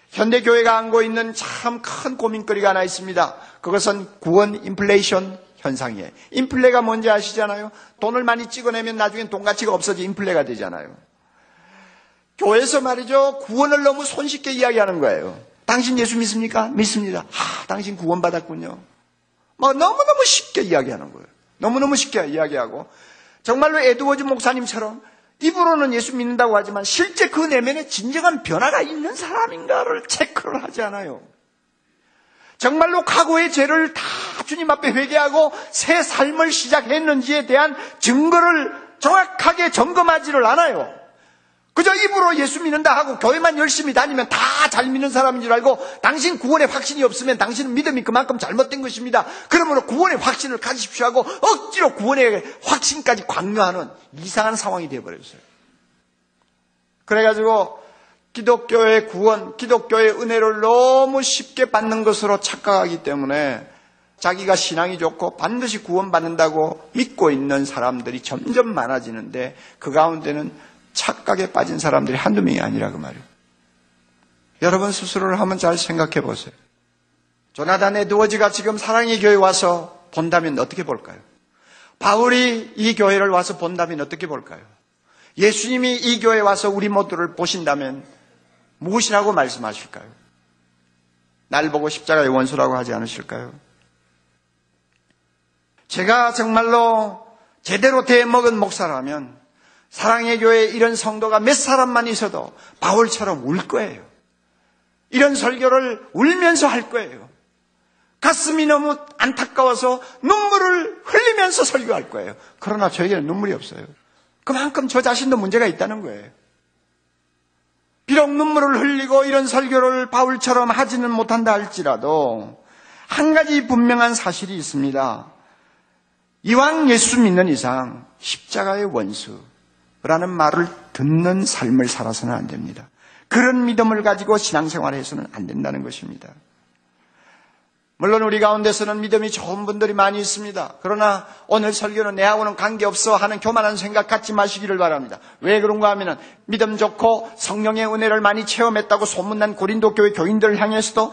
현대 교회가 안고 있는 참 큰 고민거리가 하나 있습니다. 그것은 구원 인플레이션 현상이에요. 인플레가 뭔지 아시잖아요? 돈을 많이 찍어내면 나중엔 돈 가치가 없어져 인플레가 되잖아요. 교회에서 말이죠. 구원을 너무 손쉽게 이야기하는 거예요. 당신 예수 믿습니까? 믿습니다. 아, 당신 구원받았군요. 뭐 너무너무 쉽게 이야기하는 거예요. 너무너무 쉽게 이야기하고 정말로 에드워즈 목사님처럼 입으로는 예수 믿는다고 하지만 실제 그 내면에 진정한 변화가 있는 사람인가를 체크를 하지 않아요. 정말로 과거의 죄를 다 주님 앞에 회개하고 새 삶을 시작했는지에 대한 증거를 정확하게 점검하지를 않아요. 그저 입으로 예수 믿는다 하고 교회만 열심히 다니면 다 잘 믿는 사람인 줄 알고 당신 구원의 확신이 없으면 당신은 믿음이 그만큼 잘못된 것입니다. 그러므로 구원의 확신을 가지십시오 하고 억지로 구원의 확신까지 강요하는 이상한 상황이 되어버렸어요. 그래가지고 기독교의 구원, 기독교의 은혜를 너무 쉽게 받는 것으로 착각하기 때문에 자기가 신앙이 좋고 반드시 구원받는다고 믿고 있는 사람들이 점점 많아지는데 그 가운데는 착각에 빠진 사람들이 한두 명이 아니라 그 말이에요. 여러분 스스로를 한번 잘 생각해 보세요. 조나단 에드워즈가 지금 사랑의 교회 와서 본다면 어떻게 볼까요? 바울이 이 교회를 와서 본다면 어떻게 볼까요? 예수님이 이 교회에 와서 우리 모두를 보신다면 무엇이라고 말씀하실까요? 날 보고 십자가의 원수라고 하지 않으실까요? 제가 정말로 제대로 대먹은 목사라면 사랑의 교회에 이런 성도가 몇 사람만 있어도 바울처럼 울 거예요. 이런 설교를 울면서 할 거예요. 가슴이 너무 안타까워서 눈물을 흘리면서 설교할 거예요. 그러나 저에게는 눈물이 없어요. 그만큼 저 자신도 문제가 있다는 거예요. 비록 눈물을 흘리고 이런 설교를 바울처럼 하지는 못한다 할지라도 한 가지 분명한 사실이 있습니다. 이왕 예수 믿는 이상 십자가의 원수라는 말을 듣는 삶을 살아서는 안 됩니다. 그런 믿음을 가지고 신앙생활을 해서는 안 된다는 것입니다. 물론 우리 가운데서는 믿음이 좋은 분들이 많이 있습니다. 그러나 오늘 설교는 내하고는 관계없어 하는 교만한 생각 갖지 마시기를 바랍니다. 왜 그런가 하면 믿음 좋고 성령의 은혜를 많이 체험했다고 소문난 고린도 교회 교인들을 향해서도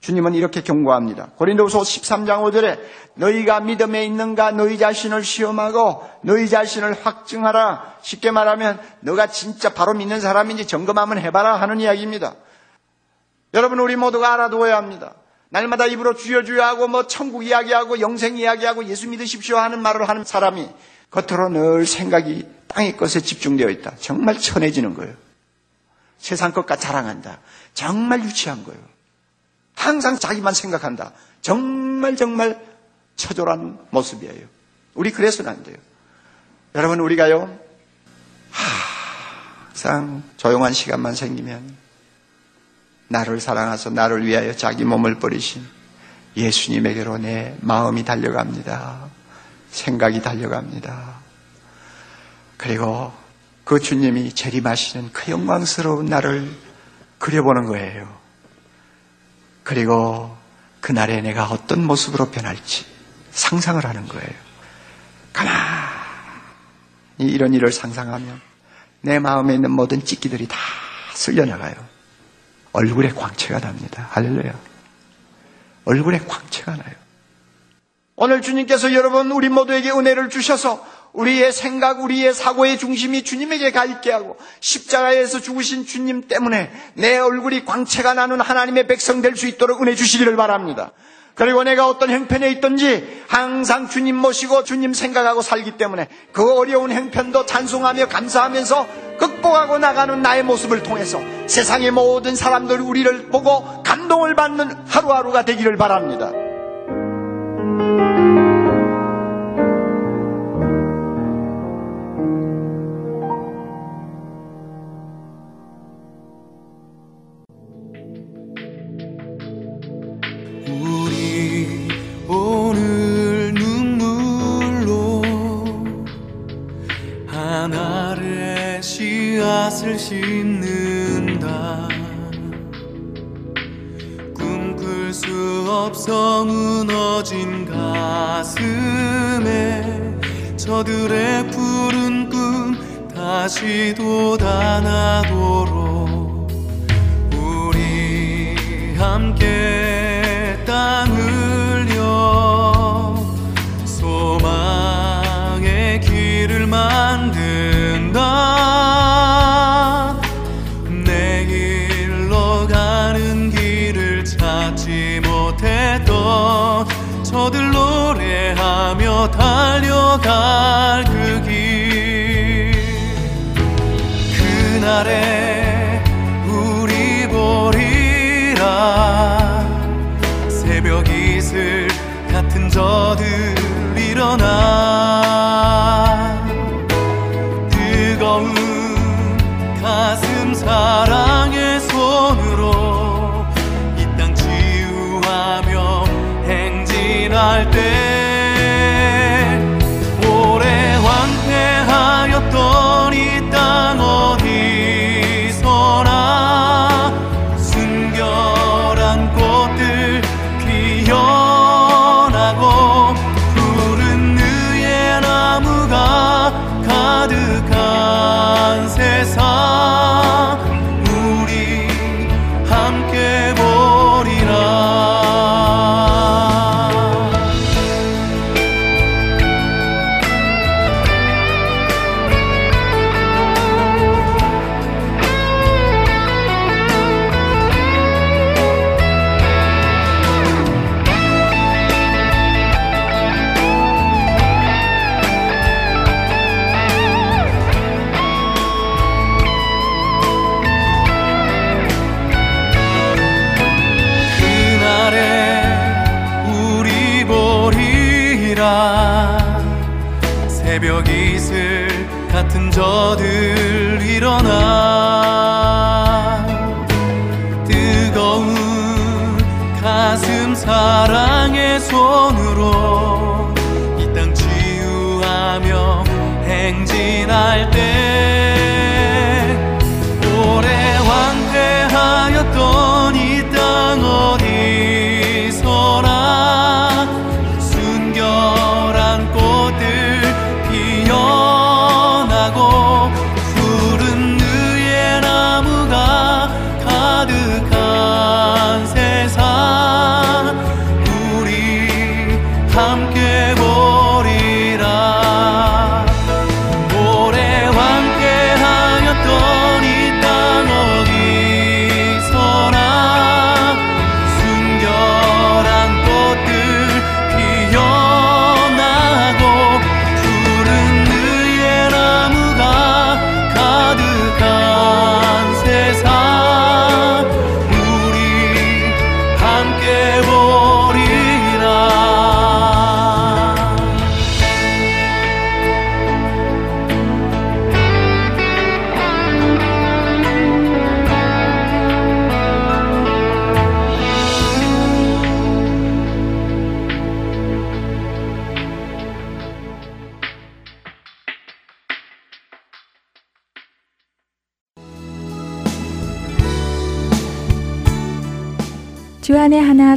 주님은 이렇게 경고합니다. 고린도후서 13장 5절에 너희가 믿음에 있는가 너희 자신을 시험하고 너희 자신을 확증하라. 쉽게 말하면 너가 진짜 바로 믿는 사람인지 점검 한번 해봐라 하는 이야기입니다. 여러분 우리 모두가 알아두어야 합니다. 날마다 입으로 주여 주여 하고 뭐 천국 이야기하고 영생 이야기하고 예수 믿으십시오 하는 말을 하는 사람이 겉으로 늘 생각이 땅의 것에 집중되어 있다. 정말 천해지는 거예요. 세상 것과 자랑한다. 정말 유치한 거예요. 항상 자기만 생각한다. 정말 정말 처절한 모습이에요. 우리 그래서는 안 돼요. 여러분 우리가요 항상 조용한 시간만 생기면 나를 사랑하서 나를 위하여 자기 몸을 버리신 예수님에게로 내 마음이 달려갑니다. 생각이 달려갑니다. 그리고 그 주님이 재림하시는 그 영광스러운 나를 그려보는 거예요. 그리고 그날에 내가 어떤 모습으로 변할지 상상을 하는 거예요. 가만히 이런 일을 상상하면 내 마음에 있는 모든 찢기들이 다 쓸려나가요. 얼굴에 광채가 납니다. 할렐루야. 얼굴에 광채가 나요. 오늘 주님께서 여러분 우리 모두에게 은혜를 주셔서 우리의 생각, 우리의 사고의 중심이 주님에게 가 있게 하고 십자가에서 죽으신 주님 때문에 내 얼굴이 광채가 나는 하나님의 백성 될 수 있도록 은혜 주시기를 바랍니다. 그리고 내가 어떤 형편에 있든지 항상 주님 모시고 주님 생각하고 살기 때문에 그 어려운 형편도 찬송하며 감사하면서 극복하고 나가는 나의 모습을 통해서 세상의 모든 사람들이 우리를 보고 감동을 받는 하루하루가 되기를 바랍니다.